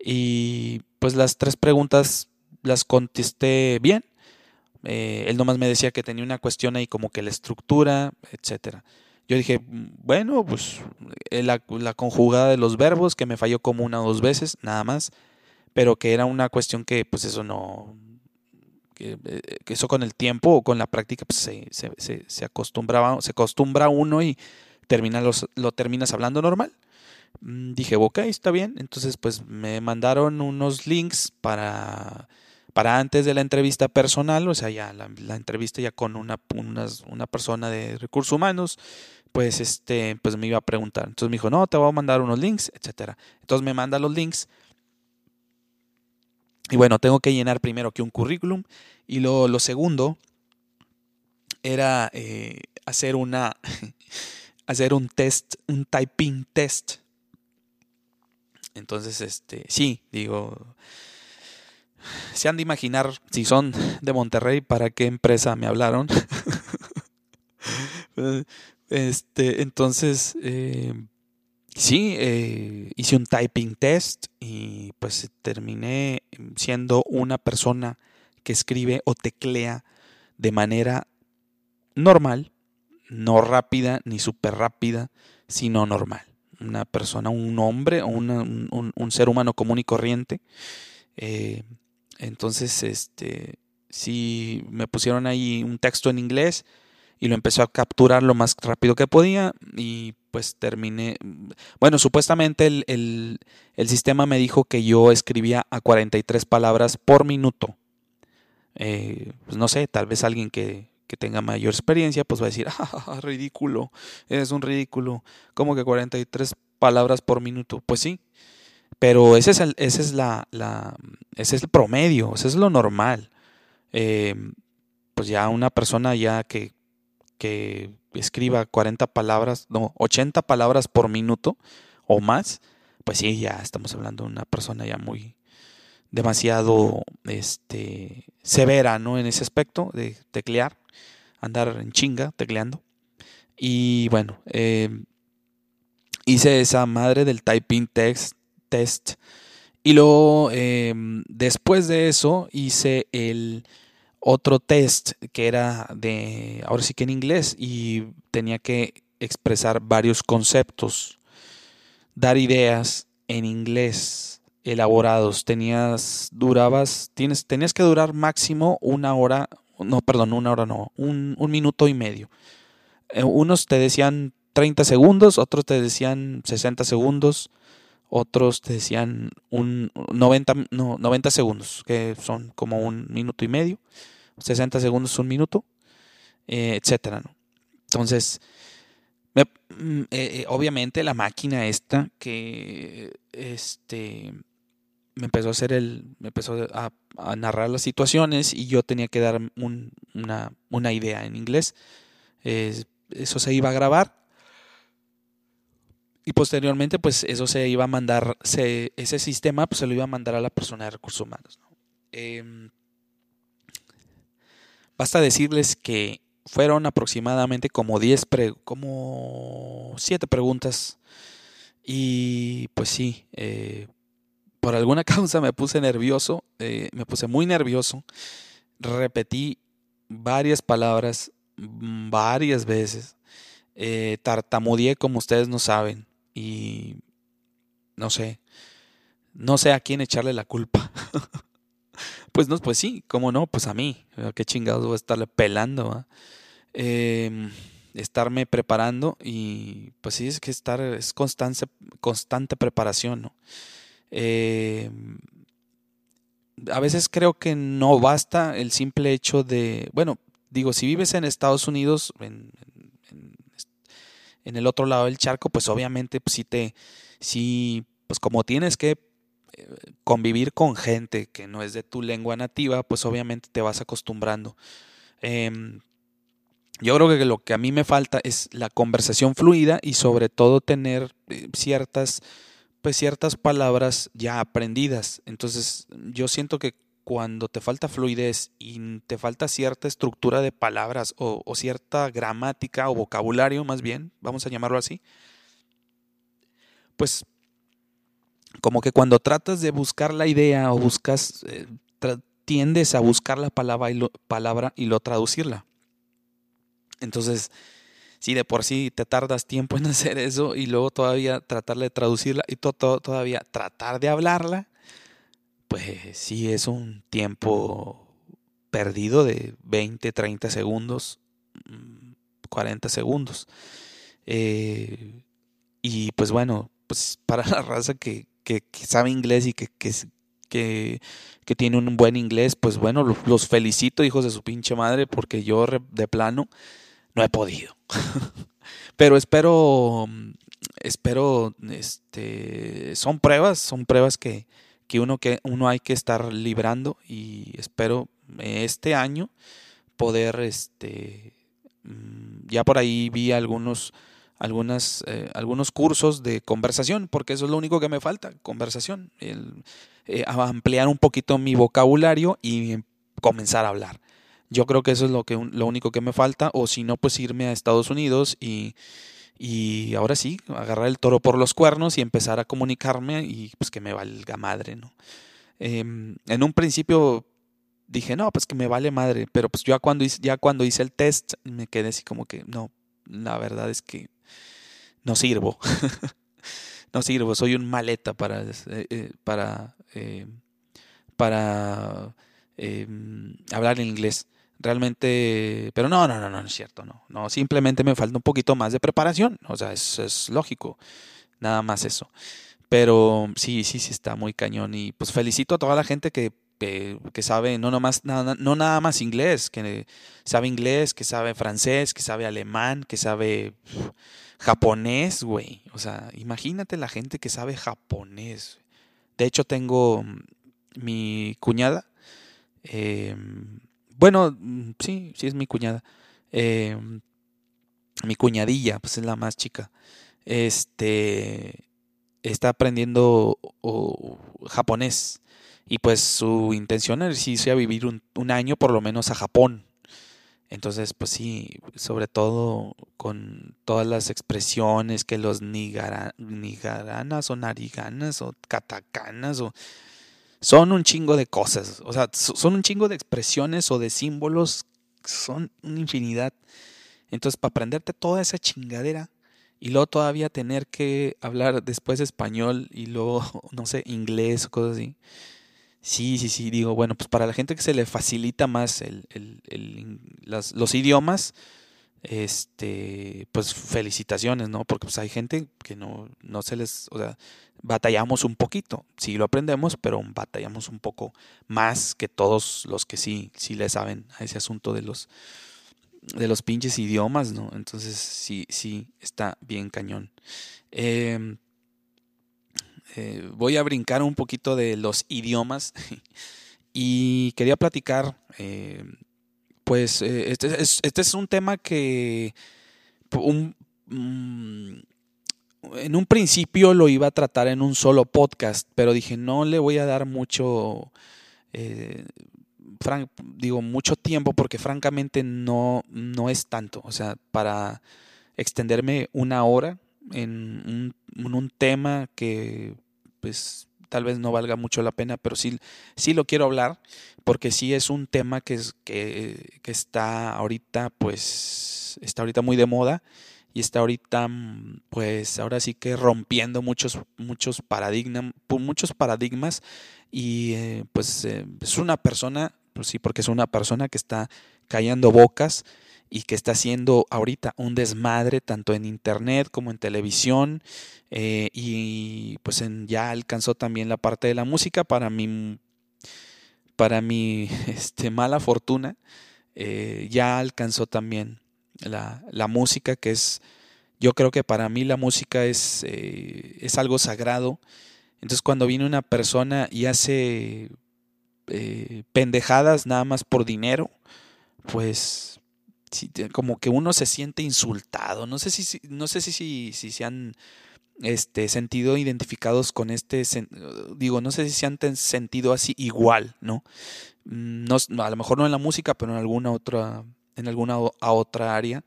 y pues las tres preguntas las contesté bien. Eh, él nomás me decía que tenía una cuestión ahí como que la estructura, etcétera. Yo dije, bueno, pues eh, la, la, conjugada de los verbos, que me falló como una o dos veces, nada más, pero que era una cuestión que pues eso no, que, eh, eso con el tiempo o con la práctica pues se, se, se, acostumbraba, se acostumbra uno y termina los, lo terminas hablando normal. Mm, dije, ok, está bien. Entonces, pues me mandaron unos links para para antes de la entrevista personal, o sea, ya la, entrevista ya con una, una, persona de recursos humanos, pues este, pues me iba a preguntar. Entonces me dijo, no, te voy a mandar unos links, etcétera. Entonces me manda los links. Y bueno, tengo que llenar primero que un currículum. Y lo, lo segundo era eh, hacer una hacer un test, un typing test. Entonces, este, sí, digo, se han de imaginar, si son de Monterrey, para qué empresa me hablaron. este, entonces, eh, sí, eh, hice un typing test y pues terminé siendo una persona que escribe o teclea de manera normal, no rápida ni súper rápida, sino normal. Una persona, un hombre un, ser humano común y corriente. Eh, entonces, este, sí me pusieron ahí un texto en inglés y lo empezó a capturar lo más rápido que podía y pues terminé. Bueno, supuestamente el, el, sistema me dijo que yo escribía a 43 palabras por minuto. Eh, pues no sé, tal vez alguien que, que, tenga mayor experiencia pues va a decir, ah, ridículo, es un ridículo, ¿cómo que 43 palabras por minuto? Pues sí, pero ese es el, ese es la, la, ese es el promedio, ese es lo normal. Eh, pues ya una persona ya que, que escriba 40 palabras, no, 80 palabras por minuto o más, pues sí, ya estamos hablando de una persona ya muy demasiado este, severa, ¿no? En ese aspecto de teclear, andar en chinga tecleando. Y bueno, eh, hice esa madre del typing text test. Y luego, em, después de eso, hice el otro test que era de, ahora sí que en inglés, y tenía que expresar varios conceptos, dar ideas en inglés elaborados. Tenías, durabas, tienes, tenías que durar máximo una hora, no, perdón, una hora no, un, un minuto y medio. Eh, unos te decían 30 segundos, otros te decían 60 segundos otros te decían un 90, no, 90 segundos, que son como un minuto y medio, 60 segundos un minuto, eh, etcétera. Entonces, mm, eh, eh, obviamente la máquina esta que este me empezó a hacer el, me empezó a, narrar las situaciones y yo tenía que dar una, una, idea en inglés. eso se iba a grabar y posteriormente, pues eso se iba a mandar, ese sistema pues, se lo iba a mandar a la persona de recursos humanos. Em, basta decirles que fueron aproximadamente como 10, como 7 preguntas. Y pues sí, eh, por alguna causa me puse nervioso, eh, me puse muy nervioso. Repetí varias palabras mm, varias veces. Eh, tartamudeé como ustedes no saben y no sé, no sé a quién echarle la culpa. pues no, pues sí, cómo no, pues a mí, qué chingados voy a estarle pelando, em, estarme preparando y pues sí es que estar es constante constante preparación. Em, a veces creo que no basta el simple hecho de, bueno, digo, si vives en Estados Unidos, en, el otro lado del charco, pues obviamente pues, si te, si, pues como tienes que convivir con gente que no es de tu lengua nativa, pues obviamente te vas acostumbrando. Em, yo creo que lo que a mí me falta es la conversación fluida y sobre todo tener eh, ciertas, pues ciertas palabras ya aprendidas. Entonces yo siento que cuando te falta fluidez y te falta cierta estructura de palabras o, o cierta gramática o vocabulario más bien, vamos a llamarlo así, pues como que cuando tratas de buscar la idea o buscas, eh, tiendes a buscar la palabra y, lo, palabra y lo traducirla. Entonces, si de por sí te tardas tiempo en hacer eso y luego todavía tratar de traducirla y todavía tratar de hablarla, pues sí es un tiempo perdido de 20, 30 segundos, 40 mm, segundos. Eh, y pues bueno, pues para la raza que, que, sabe inglés y que, que, que, tiene un buen inglés, pues bueno, los, felicito, hijos de su pinche madre, porque yo de plano no he podido. Pero espero, espero, este, son pruebas, son pruebas que, que uno, que uno hay que estar librando y espero este año poder, este, mm, ya por ahí vi algunos algunas, eh, algunos cursos de conversación, porque eso es lo único que me falta, conversación, eh, ampliar un poquito mi vocabulario y comenzar a hablar. Yo creo que eso es lo, que, lo único que me falta, o si no, pues irme a Estados Unidos y, y ahora sí, agarrar el toro por los cuernos y empezar a comunicarme y pues que me valga madre, ¿no? Em, en un principio dije, no, pues que me vale madre, pero pues ya cuando, ya cuando hice el test me quedé así como que, no, la verdad es que no sirvo. no sirvo, soy un maleta para, eh, eh, para, eh, para hablar en inglés. Realmente, pero no, no, no, no, es cierto, no. No, simplemente me falta un poquito más de preparación. O sea, es, es lógico. Nada más eso. Pero sí, sí, sí está muy cañón. Y pues felicito a toda la gente que que, sabe no, nomás, nada, no nada más inglés, que sabe inglés, que sabe francés, que sabe alemán, que sabe japonés, güey. O sea, imagínate la gente que sabe japonés. De hecho, tengo mm, mi cuñada. Em, bueno, mm, sí, sí es mi cuñada. Em, mi cuñadilla, pues es la más chica. Este está aprendiendo japonés. Y pues su intención es irse a vivir un, un año por lo menos a Japón. Entonces, pues sí, sobre todo con todas las expresiones que los nigaranas o nariganas o katacanas o son un chingo de cosas, o sea, son un chingo de expresiones o de símbolos, son una infinidad. Entonces, para aprenderte toda esa chingadera y luego todavía tener que hablar después español y luego, no sé, inglés o cosas así, Sí, sí, sí, digo, bueno, pues para la gente que se le facilita más el, el, el, los idiomas, este, pues felicitaciones, ¿no? Porque pues hay gente que no, no se les, o sea, batallamos un poquito, sí lo aprendemos, pero batallamos un poco más que todos los que sí, sí le saben a ese asunto de los, de los pinches idiomas, ¿no? Entonces sí, sí, está bien cañón. Eh, eh, voy a brincar un poquito de los idiomas y quería platicar, eh, pues eh, este, es, este, es, un tema que mm, en un principio lo iba a tratar en un solo podcast, pero dije no le voy a dar mucho, digo mucho tiempo porque francamente no, no es tanto, o sea, para extenderme una hora en un tema que pues tal vez no valga mucho la pena, pero sí, sí lo quiero hablar porque sí es un tema que, es, que, está ahorita, pues, está ahorita muy de moda y está ahorita, pues, ahora sí que rompiendo muchos, muchos, paradigmas, muchos paradigmas y eh, pues eh, es una persona, pues sí, porque es una persona que está callando bocas y que está haciendo ahorita un desmadre tanto en internet como en televisión eh, y pues ya alcanzó también la parte de la música para mi para mi este, mala fortuna eh, ya alcanzó también la, la, música que es yo creo que para mí la música es, eh, es algo sagrado. Entonces cuando viene una persona y hace pendejadas nada más por dinero pues como que uno se siente insultado. No sé si, no sé si, si, se han este, sentido identificados con este, digo, no sé si se han sentido así igual, ¿no? Mm, ¿no? A lo mejor no en la música, pero en alguna otra, en alguna otra área,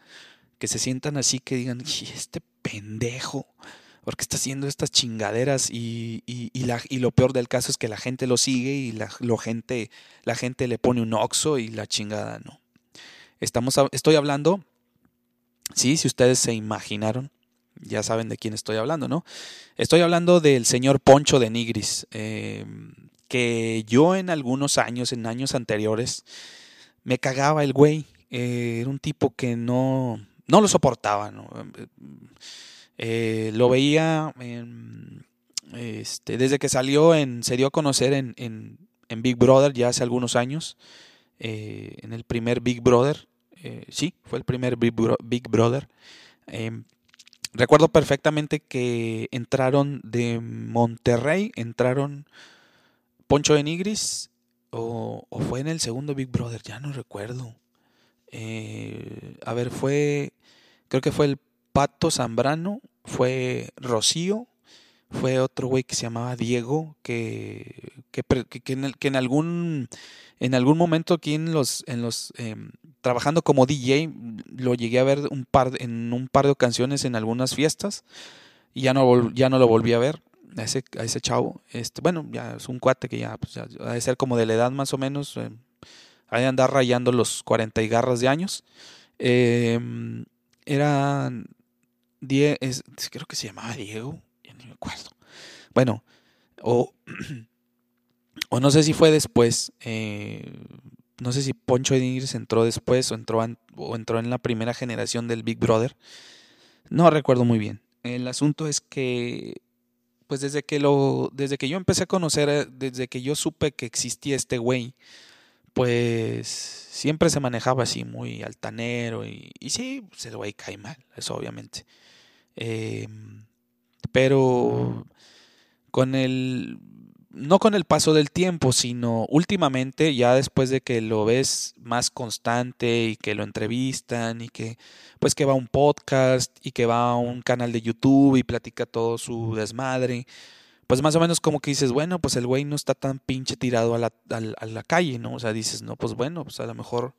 que se sientan así, que digan, este pendejo, porque está haciendo estas chingaderas y, y, la, y, lo peor del caso es que la gente lo sigue y la, gente, la gente le pone un oxo y la chingada no. Estamos, estoy hablando, sí, si ustedes se imaginaron, ya saben de quién estoy hablando, ¿no? Estoy hablando del señor Poncho de Nigris, eh, que yo en algunos años, en años anteriores, me cagaba el güey. Eh, era un tipo que no, no lo soportaba, ¿no? Eh, lo veía este, desde que salió, en, se dio a conocer en, en, en Big Brother ya hace algunos años, en el primer Big Brother, sí, fue el primer Big, Brother. Em, recuerdo perfectamente que entraron de Monterrey, entraron Poncho de Nigris, o, fue en el segundo Big Brother, ya no recuerdo. Eh, a ver, fue, creo que fue el Pato Zambrano, fue Rocío, fue otro güey que se llamaba Diego, que, que, en, algún, en algún momento aquí en los, en los em, trabajando como DJ, lo llegué a ver un par, en un par de ocasiones en algunas fiestas y ya no, ya no lo volví a ver. A ese, a ese chavo, este, bueno, ya es un cuate que ya, pues, ha de ser como de la edad más o menos, eh, ha de andar rayando los 40 y garras de años. Eh, era, creo que se llamaba Diego, ya ni me acuerdo. Bueno, o, o no sé si fue después, eh, no sé si Poncho Nigris entró después o entró, o entró en la primera generación del Big Brother. No recuerdo muy bien. El asunto es que, pues desde que lo, desde que yo empecé a conocer, eh, desde que yo supe que existía este güey, pues siempre se manejaba así, muy altanero y, y sí, pues el güey cae mal, eso obviamente. Em, pero con el no con el paso del tiempo, sino últimamente, ya después de que lo ves más constante y que lo entrevistan y que pues que va a un podcast y que va a un canal de YouTube y platica todo su desmadre, pues más o menos como que dices, bueno, pues el güey no está tan pinche tirado a la, a, la calle, ¿no? O sea, dices, no, pues bueno, pues a lo mejor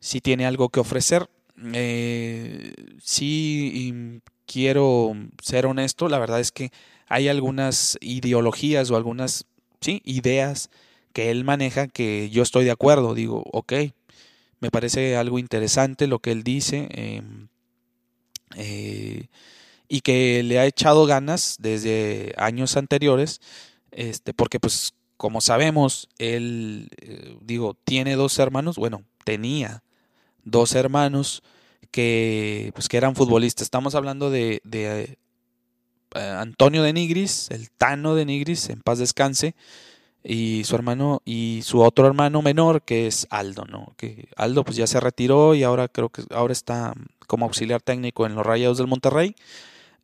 sí tiene algo que ofrecer. Eh, sí, quiero ser honesto, la verdad es que hay algunas ideologías o algunas ideas que él maneja que yo estoy de acuerdo. Digo, ok, me parece algo interesante lo que él dice em, eh, y que le ha echado ganas desde años anteriores, este, porque pues como sabemos, él, eh, digo, tiene dos hermanos, bueno, tenía dos hermanos que, pues, que eran futbolistas. Estamos hablando de eh, Antonio de Nigris, el Tano de Nigris, en paz descanse, y su hermano y su otro hermano menor que es Aldo, ¿no? Que Aldo pues ya se retiró y ahora creo que ahora está como auxiliar técnico en los Rayados del Monterrey.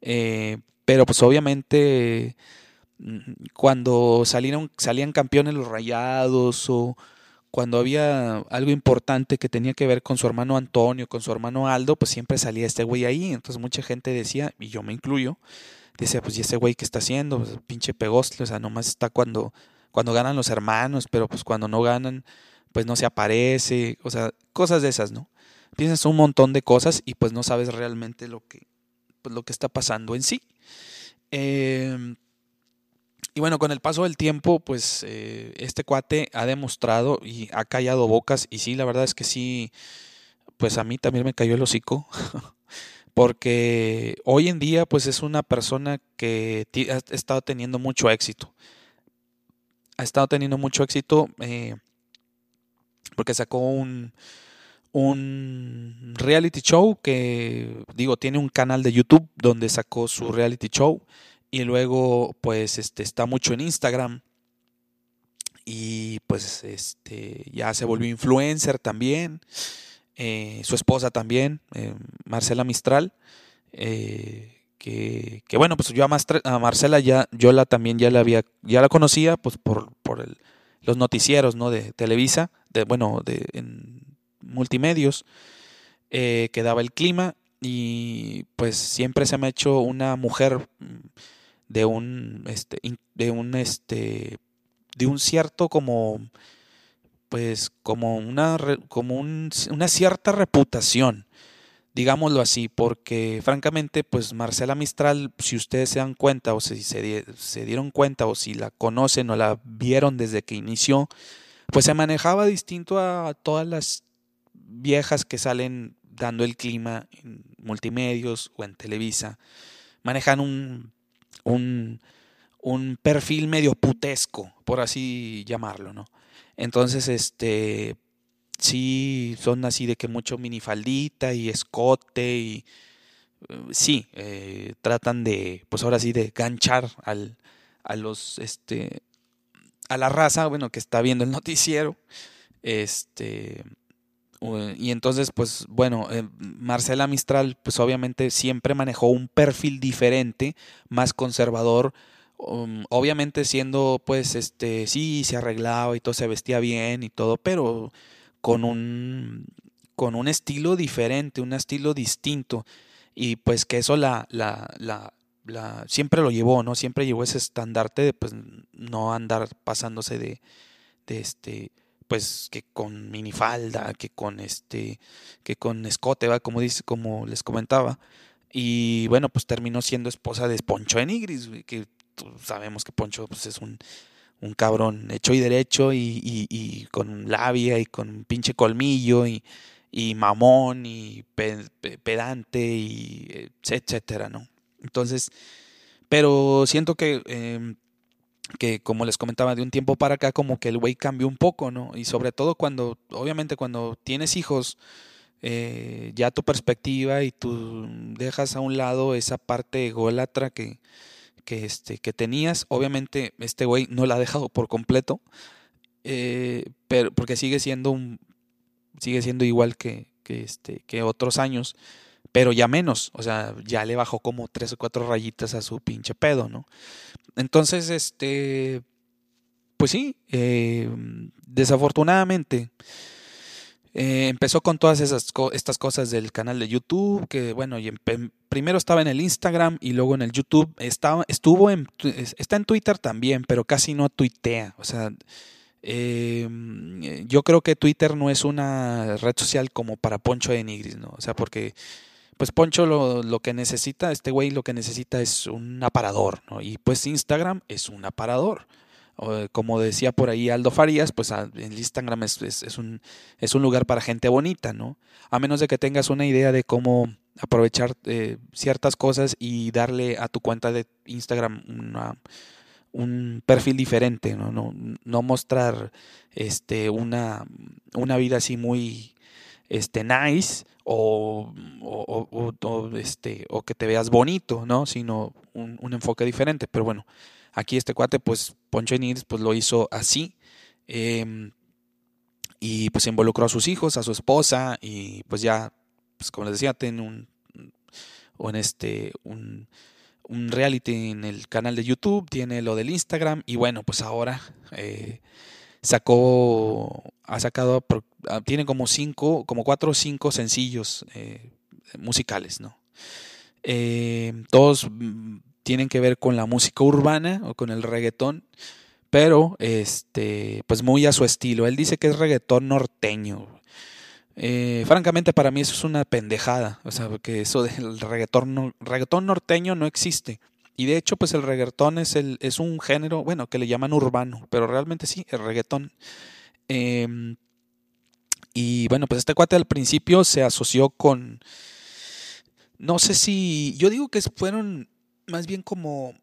Eh, pero pues obviamente mm, cuando salieron, salían campeones los Rayados o cuando había algo importante que tenía que ver con su hermano Antonio, con su hermano Aldo, pues siempre salía este güey ahí. Entonces mucha gente decía, y yo me incluyo, decía, pues, ¿y ese güey qué está haciendo? Pues, pinche pegostle, o sea, nomás está cuando, cuando ganan los hermanos, pero pues cuando no ganan, pues no se aparece, o sea, cosas de esas, ¿no? Piensas un montón de cosas y pues no sabes realmente lo que, pues, lo que está pasando en sí. Em, y bueno, con el paso del tiempo, pues eh, este cuate ha demostrado y ha callado bocas y sí, la verdad es que sí, pues a mí también me cayó el hocico. porque hoy en día pues es una persona que ha estado teniendo mucho éxito. Ha estado teniendo mucho éxito eh, porque sacó un, un reality show que digo tiene un canal de YouTube donde sacó su reality show y luego pues este está mucho en Instagram y pues este ya se volvió influencer también eh, su esposa también, eh, Marcela Mistral, eh, que, bueno, pues yo a, Marcela ya, yo la también ya la había, ya la conocía, pues por, por el, los noticieros, ¿no? De Televisa, de, bueno, de, en multimedios, que daba el clima, y pues siempre se me ha hecho una mujer mm, de un este de un este de un cierto como pues como una como una cierta reputación digámoslo así porque francamente pues Marcela Mistral si ustedes se dan cuenta o si se, se dieron cuenta o si la conocen o la vieron desde que inició pues se manejaba distinto a todas las viejas que salen dando el clima en multimedios o en Televisa, manejan un, un, un perfil medio putesco, por así llamarlo, ¿no? Entonces, este, sí, son así de que mucho minifaldita y escote y eh, sí, eh, tratan de, pues ahora sí, de ganchar al, a los, este, a la raza, bueno, que está viendo el noticiero, este, y entonces, pues bueno, eh, Marcela Mistral, pues obviamente siempre manejó un perfil diferente, más conservador, um, obviamente siendo, pues, este, sí, se arreglaba y todo, se vestía bien y todo, pero con un, con un estilo diferente, un estilo distinto, y pues que eso la, la, la, la siempre lo llevó, ¿no? Siempre llevó ese estandarte de, pues, no andar pasándose de, de este pues que con minifalda, que con este, que con escote, va, como dice, como les comentaba. Y bueno, pues terminó siendo esposa de Poncho Enigris, que sabemos que Poncho pues, es un, un cabrón hecho y derecho y, y, con labia y con pinche colmillo y, y mamón y pedante y etcétera, ¿no? Entonces, pero siento que em, que como les comentaba de un tiempo para acá como que el güey cambió un poco, ¿no? Y sobre todo cuando, obviamente cuando tienes hijos, eh, ya tu perspectiva y tú dejas a un lado esa parte ególatra que, que, este, que tenías, obviamente este güey no la ha dejado por completo, eh, pero porque sigue siendo un, sigue siendo igual que, que, este, que otros años, pero ya menos, o sea, ya le bajó como tres o cuatro rayitas a su pinche pedo, ¿no? Entonces, este, pues sí, eh, desafortunadamente eh, empezó con todas esas estas cosas del canal de YouTube, que bueno, y primero estaba en el Instagram y luego en el YouTube, estaba, estuvo en, está en Twitter también, pero casi no tuitea, o sea, eh, yo creo que Twitter no es una red social como para Poncho de Nigris, ¿no? O sea, porque pues Poncho lo, lo, que necesita, este güey lo que necesita es un aparador, ¿no? Y pues Instagram es un aparador. Como decía por ahí Aldo Farías, pues el Instagram es, es, un, es un lugar para gente bonita, ¿no? A menos de que tengas una idea de cómo aprovechar eh, ciertas cosas y darle a tu cuenta de Instagram una, un perfil diferente, ¿no? No, no mostrar este, una, una vida así muy este, nice, o, o, este, o que te veas bonito, ¿no? Sino un, enfoque diferente. Pero bueno, aquí este cuate, pues Poncho Nils, pues lo hizo así. Em, y pues involucró a sus hijos, a su esposa, y pues ya, pues como les decía, tiene un, un, este, un, un reality en el canal de YouTube, tiene lo del Instagram, y bueno, pues ahora eh, sacó, ha sacado, ah, tiene como cinco, como cuatro o cinco sencillos eh, musicales, ¿no? Eh, todos mm, tienen que ver con la música urbana o con el reggaetón, pero este, pues muy a su estilo. Él dice que es reggaetón norteño. Eh, francamente, para mí eso es una pendejada. O sea, que eso del reggaetón, reggaetón norteño no existe. Y de hecho, pues el reggaetón es, el, es un género, bueno, que le llaman urbano, pero realmente sí, el reggaetón. Em, y bueno, pues este cuate al principio se asoció con, no sé si, yo digo que fueron más bien como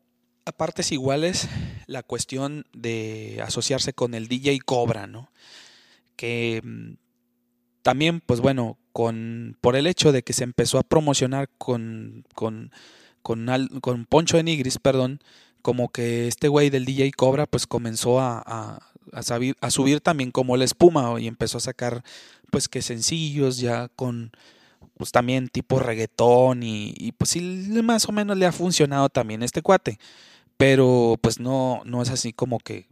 a partes iguales la cuestión de asociarse con el DJ Cobra, ¿no? Que em, también, pues bueno, con, por el hecho de que se empezó a promocionar con, con con, con Poncho de Nigris, perdón, como que este güey del DJ Cobra pues comenzó a, a, a, subir también como la espuma y empezó a sacar pues que sencillos ya con pues también tipo reggaetón y, y pues sí más o menos le ha funcionado también este cuate, pero pues no, no es así como que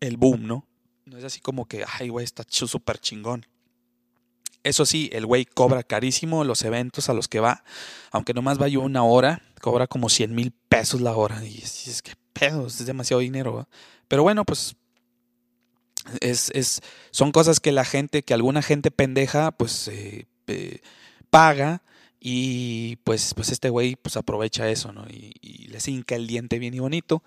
el boom, ¿no? No es así como que, ay güey, está súper chingón. Eso sí, el güey cobra carísimo los eventos a los que va, aunque nomás vaya una hora, cobra como 100 mil pesos la hora. Y es, que pedo, es demasiado dinero. Pero bueno, pues es, es, son cosas que la gente, que alguna gente pendeja, pues eh, eh, paga y pues, pues este güey pues aprovecha eso, ¿no? Y, y les hinca el diente bien y bonito.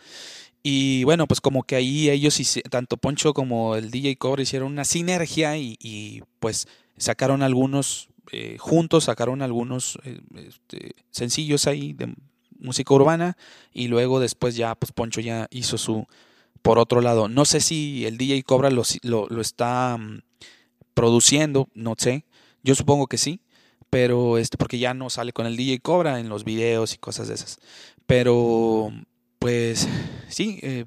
Y bueno, pues como que ahí ellos, tanto Poncho como el DJ Cobra hicieron una sinergia y, pues sacaron algunos, eh, juntos sacaron algunos este, sencillos ahí de música urbana y luego después ya pues Poncho ya hizo su por otro lado. No sé si el DJ Cobra lo, lo, está mm, produciendo, no sé, yo supongo que sí, pero este, porque ya no sale con el DJ Cobra en los videos y cosas de esas. Pero, pues, sí, eh,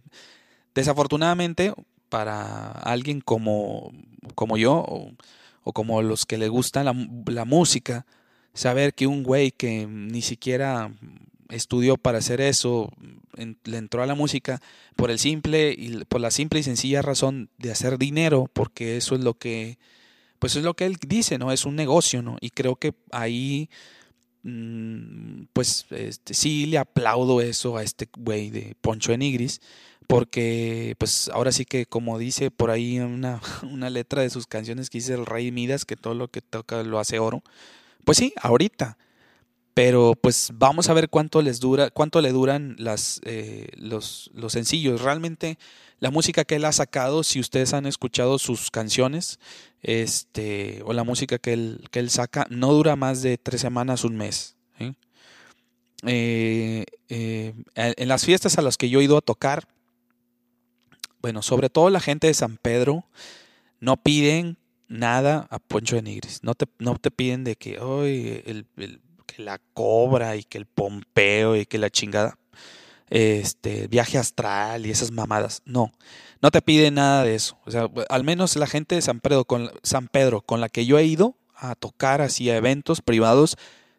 desafortunadamente para alguien como, como yo o, como los que le gusta la, la música, saber que un güey que ni siquiera estudió para hacer eso, le entró a la música por el simple y por la simple y sencilla razón de hacer dinero, porque eso es lo que pues es lo que él dice, ¿no? Es un negocio, ¿no? Y creo que ahí, mm, pues este, sí le aplaudo eso a este güey de Poncho de Nigris, porque pues ahora sí que como dice por ahí una, una letra de sus canciones que dice el rey Midas, que todo lo que toca lo hace oro, pues sí, ahorita. Pero pues vamos a ver cuánto les dura, cuánto le duran las, eh, los, los sencillos. Realmente la música que él ha sacado, si ustedes han escuchado sus canciones, este, o la música que él, que él saca, no dura más de tres semanas, un mes. Eh, eh, en las fiestas a las que yo he ido a tocar, bueno, sobre todo la gente de San Pedro, no piden nada a Poncho de Nigris. No te, no te piden de que, hoy el, que la cobra y que el pompeo y que la chingada este, viaje astral y esas mamadas. No, no te pide nada de eso. O sea, al menos la gente de San Pedro, con, San Pedro, con la que yo he ido a tocar así eventos privados,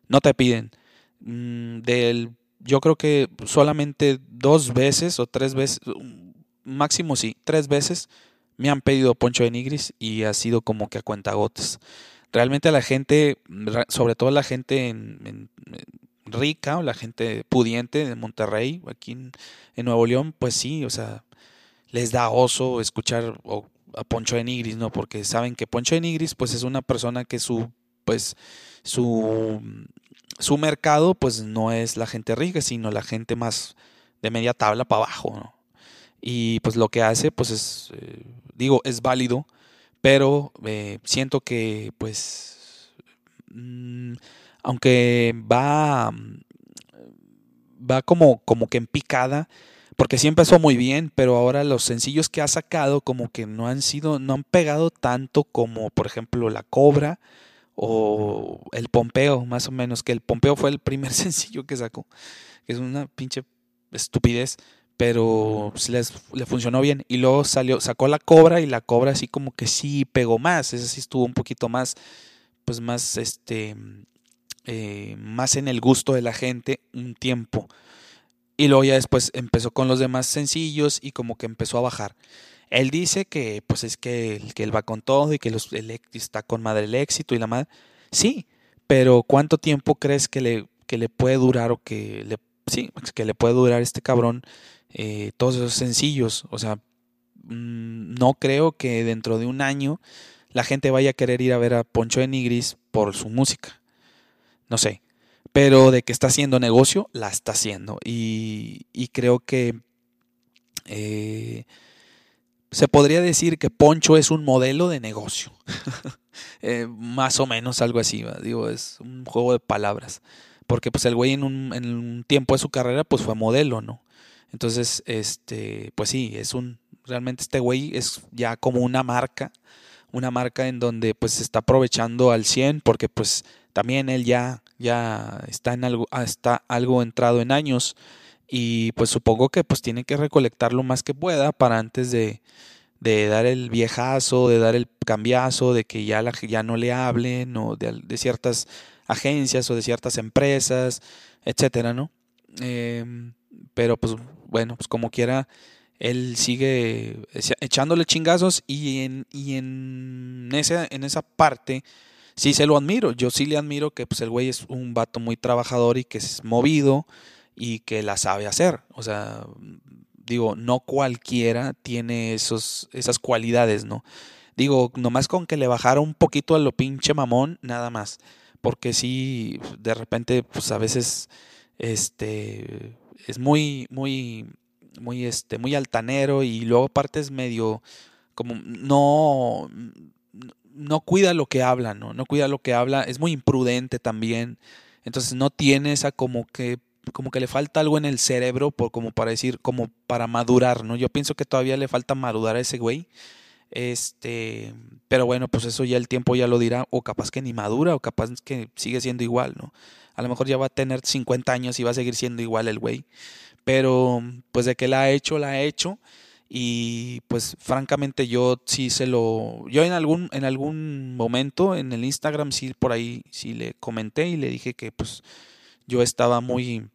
no te piden. Mm, del, yo creo que solamente dos veces o tres veces, máximo sí, tres veces me han pedido Poncho de Nigris y ha sido como que a cuentagotes. Realmente la gente, sobre todo la gente en rica o la gente pudiente de Monterrey, aquí en, Nuevo León, pues sí, o sea, les da oso escuchar a Poncho de Nigris, ¿no? Porque saben que Poncho de Nigris, pues es una persona que su, pues, su, su mercado, pues no es la gente rica, sino la gente más de media tabla para abajo, ¿no? Y pues lo que hace, pues es, eh, digo, es válido, pero eh, siento que, pues, mm, aunque va, va como, como que en picada, porque sí empezó muy bien, pero ahora los sencillos que ha sacado como que no han sido, no han pegado tanto como por ejemplo La Cobra o El Pompeo, más o menos, que el Pompeo fue el primer sencillo que sacó, que es una pinche estupidez, pero les, le funcionó bien. Y luego salió, sacó La Cobra y La Cobra así como que sí pegó más, ese sí estuvo un poquito más, pues más, este, eh, más en el gusto de la gente un tiempo. Y luego ya después empezó con los demás sencillos y como que empezó a bajar. Él dice que pues es que, que él va con todo y que los, está con madre el éxito y la madre. Sí, pero ¿cuánto tiempo crees que le, que le puede durar o que le, sí, que le puede durar este cabrón eh, todos esos sencillos? O sea, mm, no creo que dentro de un año la gente vaya a querer ir a ver a Poncho de Nigris por su música no sé. Pero de que está haciendo negocio, la está haciendo. Y, creo que eh, se podría decir que Poncho es un modelo de negocio. Eh, más o menos algo así, digo, es un juego de palabras. Porque pues el güey en un, en un tiempo de su carrera pues fue modelo, ¿no? Entonces, este, pues sí, es un, realmente este güey es ya como una marca, una marca en donde pues se está aprovechando al 100 porque pues también él ya, ya está, en algo, ah, está algo entrado en años y pues supongo que pues tiene que recolectar lo más que pueda para antes de, de dar el viejazo, de dar el cambiazo, de que ya, la, ya no le hablen o de, de ciertas agencias o de ciertas empresas, etcétera, ¿no? Em, pero pues bueno, pues como quiera, él sigue echándole chingazos y en, y en, esa, en esa parte sí se lo admiro. Yo sí le admiro que pues el güey es un vato muy trabajador y que es movido y que la sabe hacer. O sea, digo, no cualquiera tiene esos, esas cualidades, ¿no? Digo, nomás con que le bajara un poquito a lo pinche mamón, nada más. Porque sí, de repente, pues a veces, este, es muy, muy, muy, este, muy altanero y luego aparte es medio, como, no, no cuida lo que habla, ¿no? No cuida lo que habla, es muy imprudente también. Entonces no tiene esa como que como que le falta algo en el cerebro por como para decir como para madurar, ¿no? Yo pienso que todavía le falta madurar a ese güey. Este, pero bueno, pues eso ya el tiempo ya lo dirá o capaz que ni madura o capaz que sigue siendo igual, ¿no? A lo mejor ya va a tener 50 años y va a seguir siendo igual el güey. Pero pues de que la ha hecho, la ha hecho y pues francamente yo sí se lo yo en algún en algún momento en el Instagram sí por ahí sí le comenté y le dije que pues yo estaba muy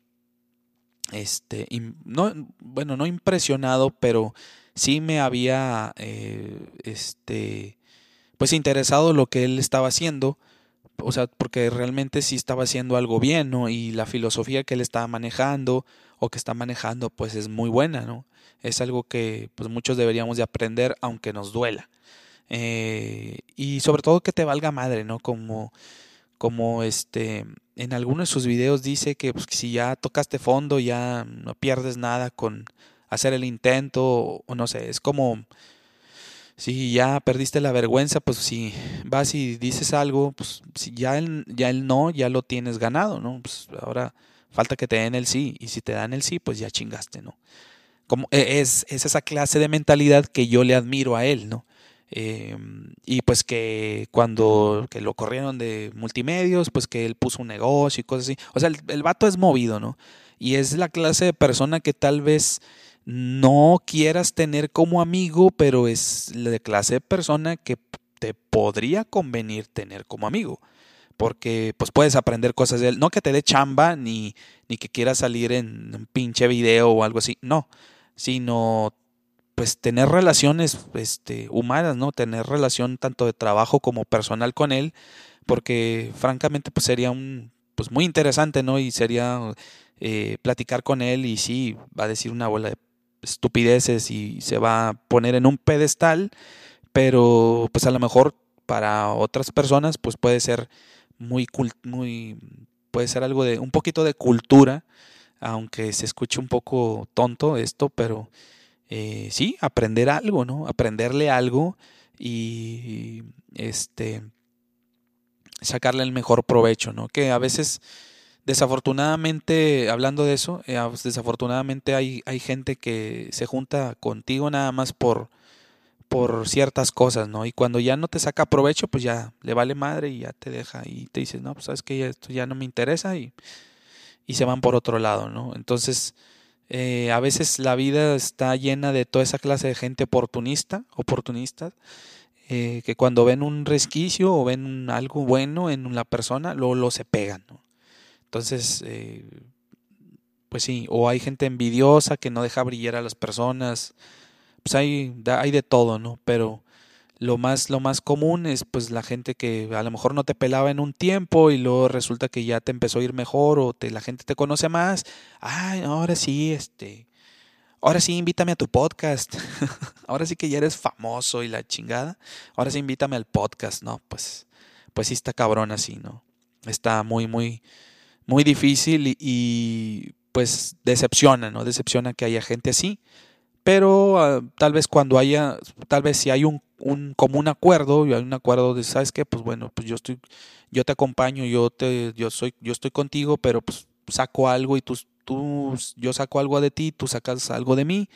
este no bueno no impresionado pero sí me había eh, este pues interesado lo que él estaba haciendo o sea porque realmente sí estaba haciendo algo bien no y la filosofía que él estaba manejando o que está manejando pues es muy buena no es algo que pues muchos deberíamos de aprender aunque nos duela. Eh, y sobre todo que te valga madre, ¿no? Como, como este, en alguno de sus videos dice que pues, si ya tocaste fondo ya no pierdes nada con hacer el intento o, no sé, es como si ya perdiste la vergüenza, pues si vas y dices algo, pues si ya el, ya no, ya lo tienes ganado, ¿no? Pues ahora falta que te den el sí y si te dan el sí, pues ya chingaste, ¿no? Como, e, es, es, esa clase de mentalidad que yo le admiro a él, ¿no? Em, y pues que cuando que lo corrieron de multimedios, pues que él puso un negocio y cosas así. O sea, el, el vato es movido, ¿no? Y es la clase de persona que tal vez no quieras tener como amigo, pero es la clase de persona que te podría convenir tener como amigo. Porque pues puedes aprender cosas de él. No que te dé chamba ni, ni que quieras salir en un pinche video o algo así. No sino pues tener relaciones este, humanas, ¿no? Tener relación tanto de trabajo como personal con él, porque francamente pues sería un, pues muy interesante, ¿no? Y sería eh, platicar con él y sí, va a decir una bola de estupideces y se va a poner en un pedestal, pero pues a lo mejor para otras personas pues puede ser muy, muy puede ser algo de un poquito de cultura aunque se escuche un poco tonto esto, pero eh, sí, aprender algo, ¿no? Aprenderle algo y este sacarle el mejor provecho, ¿no? Que a veces, desafortunadamente, hablando de eso, eh, desafortunadamente hay, hay gente que se junta contigo nada más por, por ciertas cosas, ¿no? Y cuando ya no te saca provecho, pues ya le vale madre y ya te deja y te dices, no, pues sabes que esto ya no me interesa y y se van por otro lado, ¿no? Entonces, eh, a veces la vida está llena de toda esa clase de gente oportunista, oportunistas, eh, que cuando ven un resquicio o ven algo bueno en la persona, luego lo se pegan, ¿no? Entonces, eh, pues sí, o hay gente envidiosa que no deja brillar a las personas, pues hay, hay de todo, ¿no? Pero lo más, lo más común es pues la gente que a lo mejor no te pelaba en un tiempo y luego resulta que ya te empezó a ir mejor o la gente te conoce más. Ay, ahora sí, este, ahora sí invítame a tu podcast. ahora sí que ya eres famoso y la chingada. Ahora sí invítame al podcast, ¿no? Pues, pues sí está cabrón así, ¿no? Está muy, muy, muy difícil y, y pues decepciona, ¿no? Decepciona que haya gente así pero ah, tal vez cuando haya, tal vez si hay un, un común acuerdo, y hay un acuerdo de, ¿sabes qué? Pues bueno, pues yo estoy, yo te acompaño, yo te, yo soy, yo estoy contigo, pero pues saco algo y tú, tú, yo saco algo de ti, tú sacas algo de mí,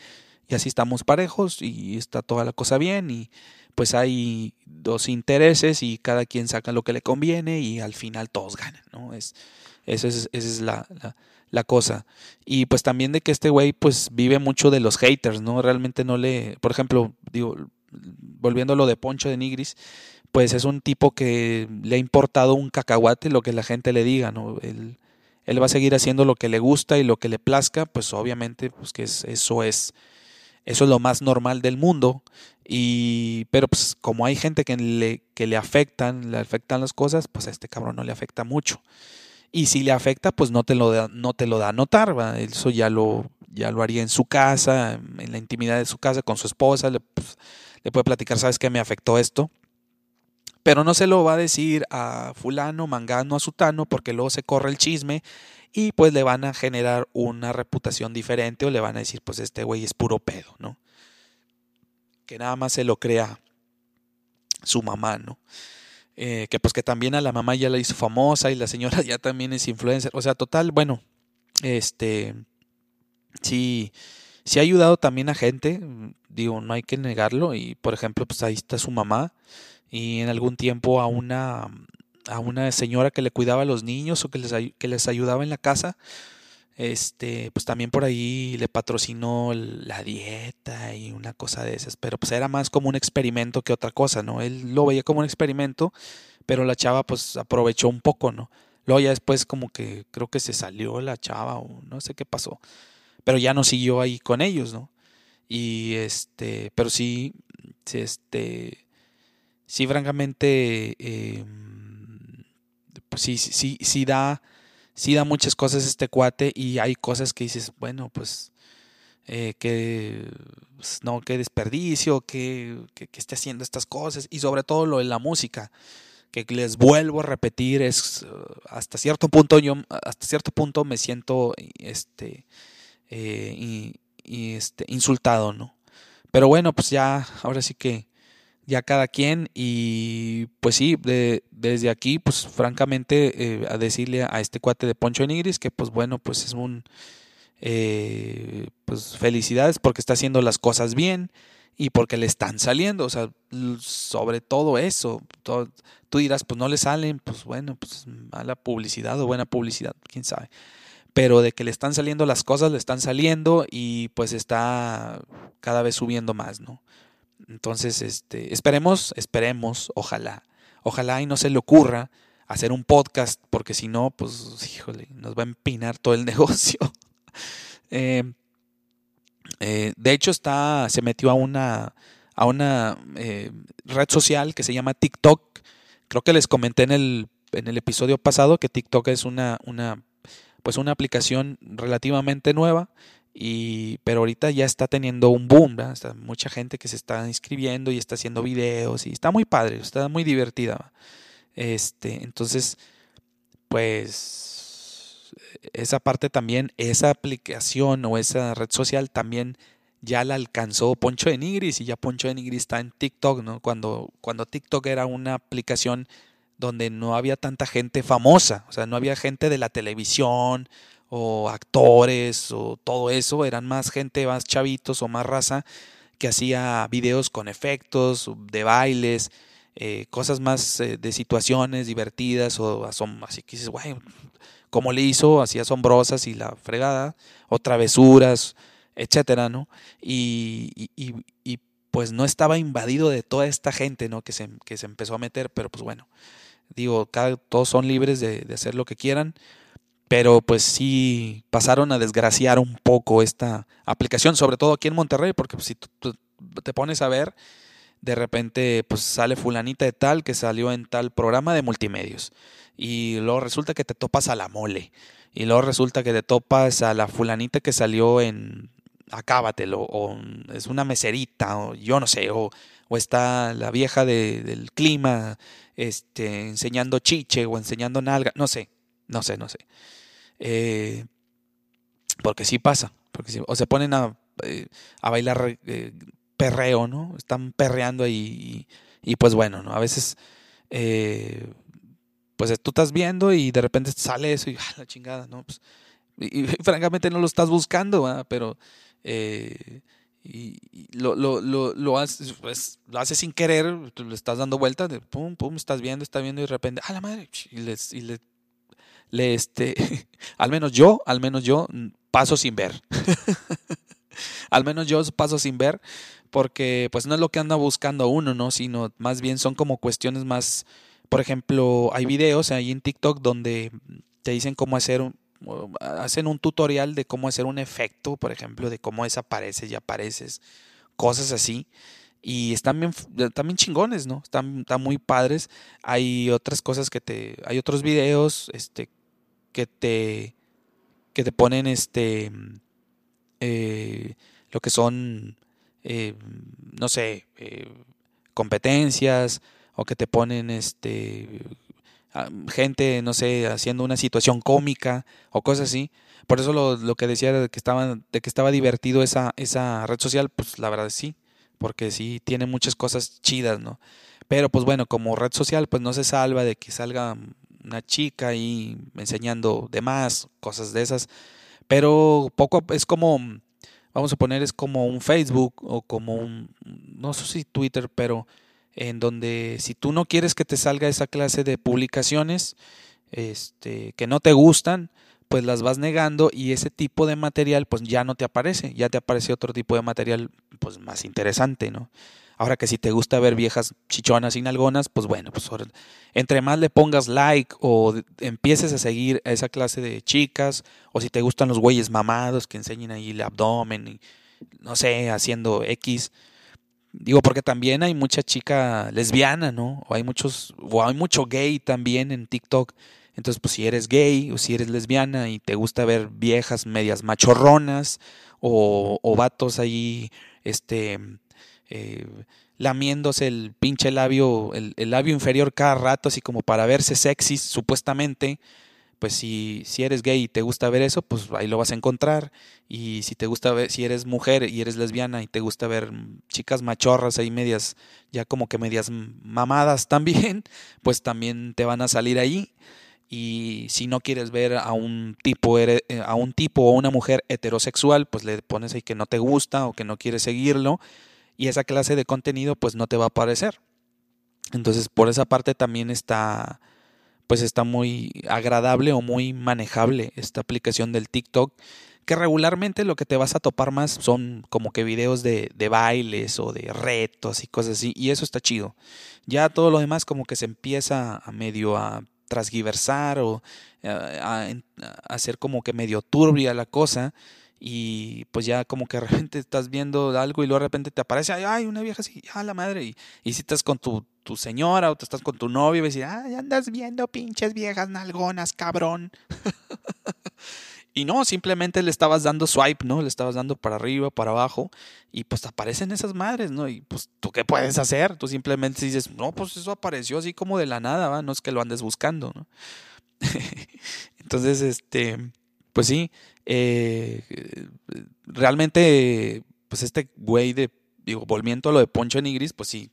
y así estamos parejos y está toda la cosa bien y pues hay dos intereses y cada quien saca lo que le conviene y al final todos ganan, ¿no? Es, esa es, esa es la, la cosa. Y pues también de que este güey pues vive mucho de los haters, ¿no? Realmente no le, por ejemplo, digo, volviendo a lo de Poncho de Nigris, pues es un tipo que le ha importado un cacahuate lo que la gente le diga, ¿no? Él, él va a seguir haciendo lo que le gusta y lo que le plazca, pues obviamente pues que es, eso es eso es lo más normal del mundo Y, pero pues como hay gente que le, que le afectan, le afectan las cosas, pues a este cabrón no le afecta mucho. Y si le afecta, pues no te lo da, no te lo da a notar. Eso ya lo, ya lo haría en su casa, en la intimidad de su casa, con su esposa, le, pues, le puede platicar, ¿sabes qué me afectó esto? Pero no se lo va a decir a fulano, mangano, a sutano, porque luego se corre el chisme y pues le van a generar una reputación diferente o le van a decir, pues este güey es puro pedo, ¿no? Que nada más se lo crea su mamá, ¿no? Eh, que pues que también a la mamá ya la hizo famosa y la señora ya también es influencer. O sea, total, bueno, este, sí, sí ha ayudado también a gente, digo, no hay que negarlo. Y por ejemplo, pues ahí está su mamá y en algún tiempo a una, a una señora que le cuidaba a los niños o que les, que les ayudaba en la casa este, pues también por ahí le patrocinó la dieta y una cosa de esas, pero pues era más como un experimento que otra cosa, ¿no? Él lo veía como un experimento, pero la chava pues aprovechó un poco, ¿no? Luego ya después como que creo que se salió la chava o no sé qué pasó, pero ya no siguió ahí con ellos, ¿no? Y este, pero sí, este, sí, francamente, eh, pues sí, sí, sí da sí da muchas cosas este cuate y hay cosas que dices, bueno, pues, eh, que, pues, no, qué desperdicio, que, que, esté haciendo estas cosas y sobre todo lo de la música, que les vuelvo a repetir, es hasta cierto punto yo, hasta cierto punto me siento, este, eh, y este, insultado, ¿no? Pero bueno, pues ya, ahora sí que ya cada quien y pues sí, de, desde aquí pues francamente eh, a decirle a este cuate de Poncho Nigris que pues bueno pues es un eh, pues felicidades porque está haciendo las cosas bien y porque le están saliendo, o sea, sobre todo eso, tú dirás pues no le salen, pues bueno, pues mala publicidad o buena publicidad, quién sabe pero de que le están saliendo las cosas, le están saliendo y pues está cada vez subiendo más, ¿no? Entonces, este, esperemos, esperemos, ojalá, ojalá y no se le ocurra hacer un podcast, porque si no, pues, híjole, nos va a empinar todo el negocio. Eh, eh, de hecho, está, se metió a una, a una eh, red social que se llama TikTok. Creo que les comenté en el, en el episodio pasado que TikTok es una, una, pues una aplicación relativamente nueva y, pero ahorita ya está teniendo un boom, Está mucha gente que se está inscribiendo y está haciendo videos y está muy padre, está muy divertida. Este, entonces, pues esa parte también, esa aplicación o esa red social también ya la alcanzó Poncho de Nigris y ya Poncho de Nigris está en TikTok, ¿no? Cuando, cuando TikTok era una aplicación donde no había tanta gente famosa, o sea, no había gente de la televisión o actores o todo eso, eran más gente, más chavitos o más raza que hacía videos con efectos, de bailes, eh, cosas más eh, de situaciones divertidas o así que dices, güey, ¿cómo le hizo? Así asombrosas y la fregada, o travesuras, etcétera, ¿no? Y, y, y, pues no estaba invadido de toda esta gente, ¿no? Que se, que se empezó a meter, pero pues bueno, digo, cada, todos son libres de, de hacer lo que quieran pero pues sí pasaron a desgraciar un poco esta aplicación, sobre todo aquí en Monterrey, porque pues, si tú te pones a ver, de repente pues sale fulanita de tal que salió en tal programa de multimedios y luego resulta que te topas a la mole y luego resulta que te topas a la fulanita que salió en Acábatelo o es una meserita o yo no sé o, o está la vieja de, del clima este enseñando chiche o enseñando nalga no sé no sé no sé eh, porque sí pasa. Porque o se ponen a, eh, a bailar eh, perreo, ¿no? Están perreando ahí y, pues bueno, ¿no? A veces, pues tú estás viendo y de repente sale eso y ¡ah, la chingada, ¿no? Pues, y, francamente no lo estás buscando, pero... Y, lo, lo, lo, lo, haces, pues, lo sin querer, le estás dando vueltas, de pum, pum, estás viendo, estás viendo y de repente, ¡ah, la madre! Y, les, y le le este, al menos yo, al menos yo paso sin ver. al menos yo paso sin ver porque pues no es lo que anda buscando uno, ¿no? Sino más bien son como cuestiones más, por ejemplo, hay videos ahí en TikTok donde te dicen cómo hacer un, hacen un tutorial de cómo hacer un efecto, por ejemplo, de cómo desapareces y apareces, cosas así. y están bien, también chingones, ¿no? Están, están, muy padres. Hay otras cosas que te, hay otros videos, este, que te, que te ponen, este, eh, lo que son, eh, no sé, eh, competencias o que te ponen, este, gente, no sé, haciendo una situación cómica o cosas así. Por eso lo, lo que decía de que, estaba, de que estaba divertido esa, esa red social, pues la verdad sí porque sí tiene muchas cosas chidas, ¿no? Pero pues bueno, como red social, pues no se salva de que salga una chica ahí enseñando demás, cosas de esas. Pero poco es como, vamos a poner, es como un Facebook o como un, no sé si Twitter, pero en donde si tú no quieres que te salga esa clase de publicaciones, este, que no te gustan, pues las vas negando y ese tipo de material pues ya no te aparece, ya te aparece otro tipo de material pues más interesante, ¿no? Ahora que si te gusta ver viejas chichonas y nalgonas, pues bueno, pues entre más le pongas like o empieces a seguir a esa clase de chicas, o si te gustan los güeyes mamados que enseñen ahí el abdomen, y, no sé, haciendo X. Digo, porque también hay mucha chica lesbiana, ¿no? O hay muchos, o hay mucho gay también en TikTok entonces, pues si eres gay o si eres lesbiana y te gusta ver viejas medias machorronas o, o vatos ahí, este, eh, lamiéndose el pinche labio, el, labio inferior cada rato, así como para verse sexy, supuestamente, pues si, si eres gay y te gusta ver eso, pues ahí lo vas a encontrar. Y si te gusta ver, si eres mujer y eres lesbiana y te gusta ver chicas machorras ahí medias, ya como que medias mamadas también, pues también te van a salir ahí y si no quieres ver a un tipo eh, a un tipo o una mujer heterosexual, pues le pones ahí que no te gusta o que no quieres seguirlo y esa clase de contenido pues no te va a aparecer. Entonces, por esa parte también está pues está muy agradable o muy manejable esta aplicación del TikTok que regularmente lo que te vas a topar más son como que videos de, de, bailes o de retos y cosas así, y eso está chido. Ya todo lo demás como que se empieza a medio a transgiversar o eh, a, hacer como que medio turbia la cosa y pues ya como que de repente estás viendo algo y luego de repente te aparece, ay, una vieja así, a la madre, y, y si estás con tu, tu, señora o te estás con tu novio y vas a decir, ay, andas viendo pinches viejas nalgonas, cabrón. Y no, simplemente le estabas dando swipe, ¿no? Le estabas dando para arriba, para abajo, y pues aparecen esas madres, ¿no? Y pues tú qué puedes hacer? Tú simplemente dices, no, pues eso apareció así como de la nada, ¿va? No es que lo andes buscando, ¿no? Entonces, este, pues sí, eh, realmente, pues este güey de, digo, volviendo a lo de Poncho Nigris, pues sí,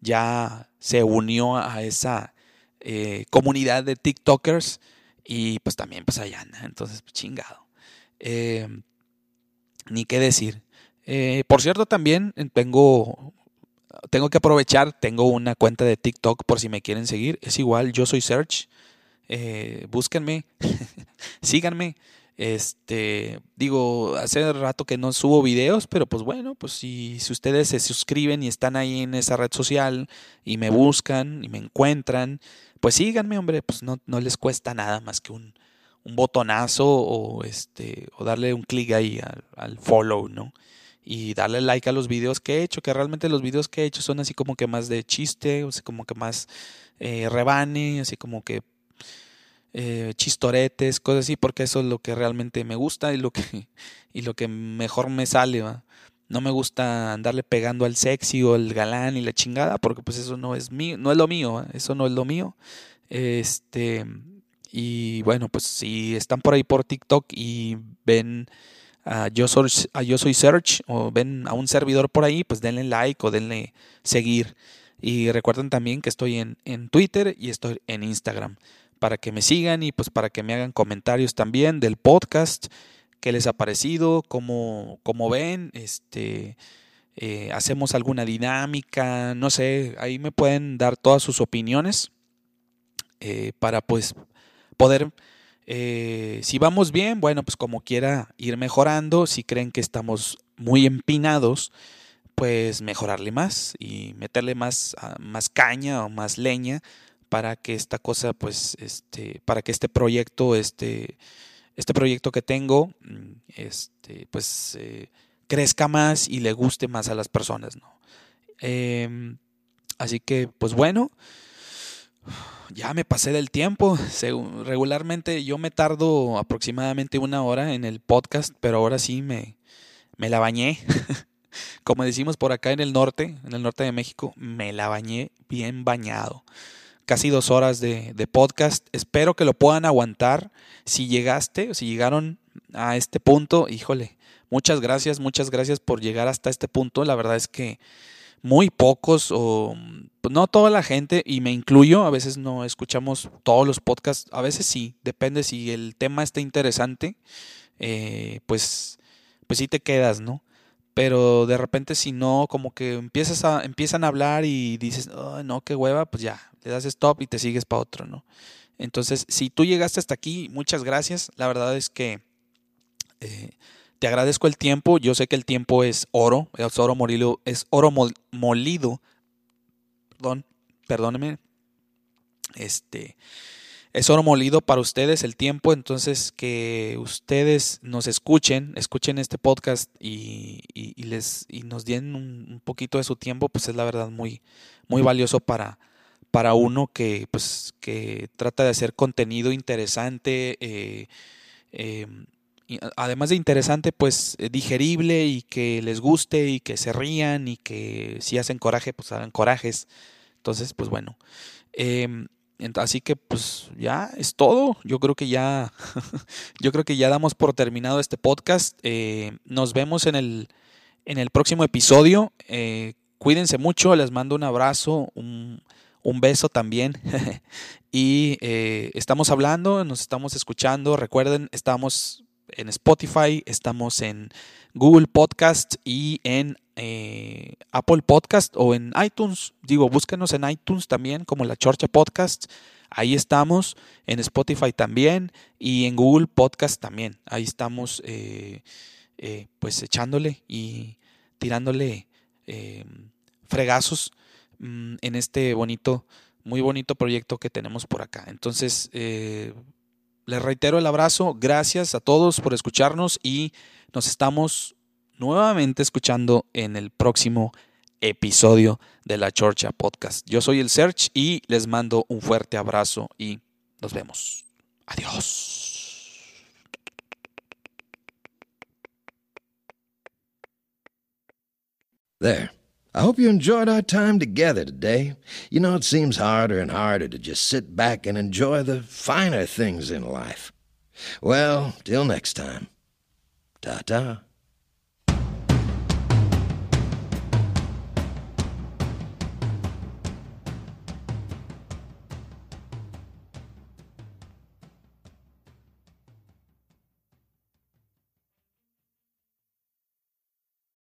ya se unió a esa eh, comunidad de TikTokers y pues también pues allá anda, entonces pues, chingado. Eh, ni qué decir. Por cierto, también tengo, tengo que aprovechar, tengo una cuenta de TikTok por si me quieren seguir. Es igual, yo soy Search. Eh, búsquenme, síganme. Este, digo, hace rato que no subo videos, pero pues bueno, pues si, si ustedes se suscriben y están ahí en esa red social y me buscan y me encuentran, pues síganme, hombre, pues no, no les cuesta nada más que un, un botonazo o este o darle un clic ahí al, follow, ¿no? Y darle like a los videos que he hecho, que realmente los videos que he hecho son así como que más de chiste, o como que más eh, rebane, así como que eh, chistoretes, cosas así, porque eso es lo que realmente me gusta y lo que, y lo que mejor me sale, no me gusta andarle pegando al sexy o al galán y la chingada, porque pues eso no es mío, no es lo mío, eso no es lo mío. Este, y bueno, pues si están por ahí por TikTok y ven a Yo Soy, a Yo Soy Search o ven a un servidor por ahí, pues denle like o denle seguir. Y recuerden también que estoy en, en Twitter y estoy en Instagram para que me sigan y pues para que me hagan comentarios también del podcast qué les ha parecido, cómo, cómo ven, este, eh, hacemos alguna dinámica, no sé, ahí me pueden dar todas sus opiniones eh, para pues poder, eh, si vamos bien, bueno, pues como quiera ir mejorando, si creen que estamos muy empinados, pues mejorarle más y meterle más, ah, más caña o más leña para que esta cosa, pues, este, para que este proyecto, este, este proyecto que tengo, mm, este, pues eh, crezca más y le guste más a las personas, ¿no? Em, así que, pues bueno, ya me pasé del tiempo. regularmente yo me tardo aproximadamente una hora en el podcast, pero ahora sí me, me la bañé. Como decimos por acá en el norte, en el norte de México, me la bañé bien bañado. Casi dos horas de, de podcast. Espero que lo puedan aguantar. Si llegaste si llegaron a este punto, híjole, muchas gracias, muchas gracias por llegar hasta este punto. La verdad es que muy pocos o pues, no toda la gente, y me incluyo, a veces no escuchamos todos los podcasts, a veces sí, depende si el tema está interesante, eh, pues, pues sí te quedas, ¿no? Pero de repente si no, como que empiezas a, empiezan a hablar y dices, no, qué hueva, pues ya, le das stop y te sigues para otro, ¿no? Entonces, si tú llegaste hasta aquí, muchas gracias. La verdad es que eh, te agradezco el tiempo. Yo sé que el tiempo es oro, es oro molido, es oro molido. Perdón, perdónenme. Este es oro molido para ustedes el tiempo, entonces que ustedes nos escuchen, escuchen este podcast y, les y nos den un, poquito de su tiempo, pues es la verdad muy muy valioso para para uno que pues que trata de hacer contenido interesante. Eh, em, además de interesante, pues eh, digerible y que les guste y que se rían y que si hacen coraje, pues hagan corajes. Entonces, pues bueno. Em, así que pues ya es todo. Yo creo que ya, yo creo que ya damos por terminado este podcast. Eh, nos vemos en el, en el próximo episodio. Eh, cuídense mucho, les mando un abrazo, un, un beso también. y estamos hablando, nos estamos escuchando. Recuerden, estamos en Spotify, estamos en Google Podcast y en eh, Apple Podcast o en iTunes. Digo, búsquenos en iTunes también como La Chorcha Podcast. Ahí estamos, en Spotify también y en Google Podcast también. Ahí estamos eh, eh, pues echándole y tirándole fregazos mm, en este bonito, muy bonito proyecto que tenemos por acá. Entonces, les reitero el abrazo, gracias a todos por escucharnos y nos estamos nuevamente escuchando en el próximo episodio de la Chorcha Podcast. Yo soy el Search y les mando un fuerte abrazo y nos vemos. Adiós. There. I hope you enjoyed our time together today. You know, it seems harder and harder to just sit back and enjoy the finer things in life. Well, till next time. Ta ta.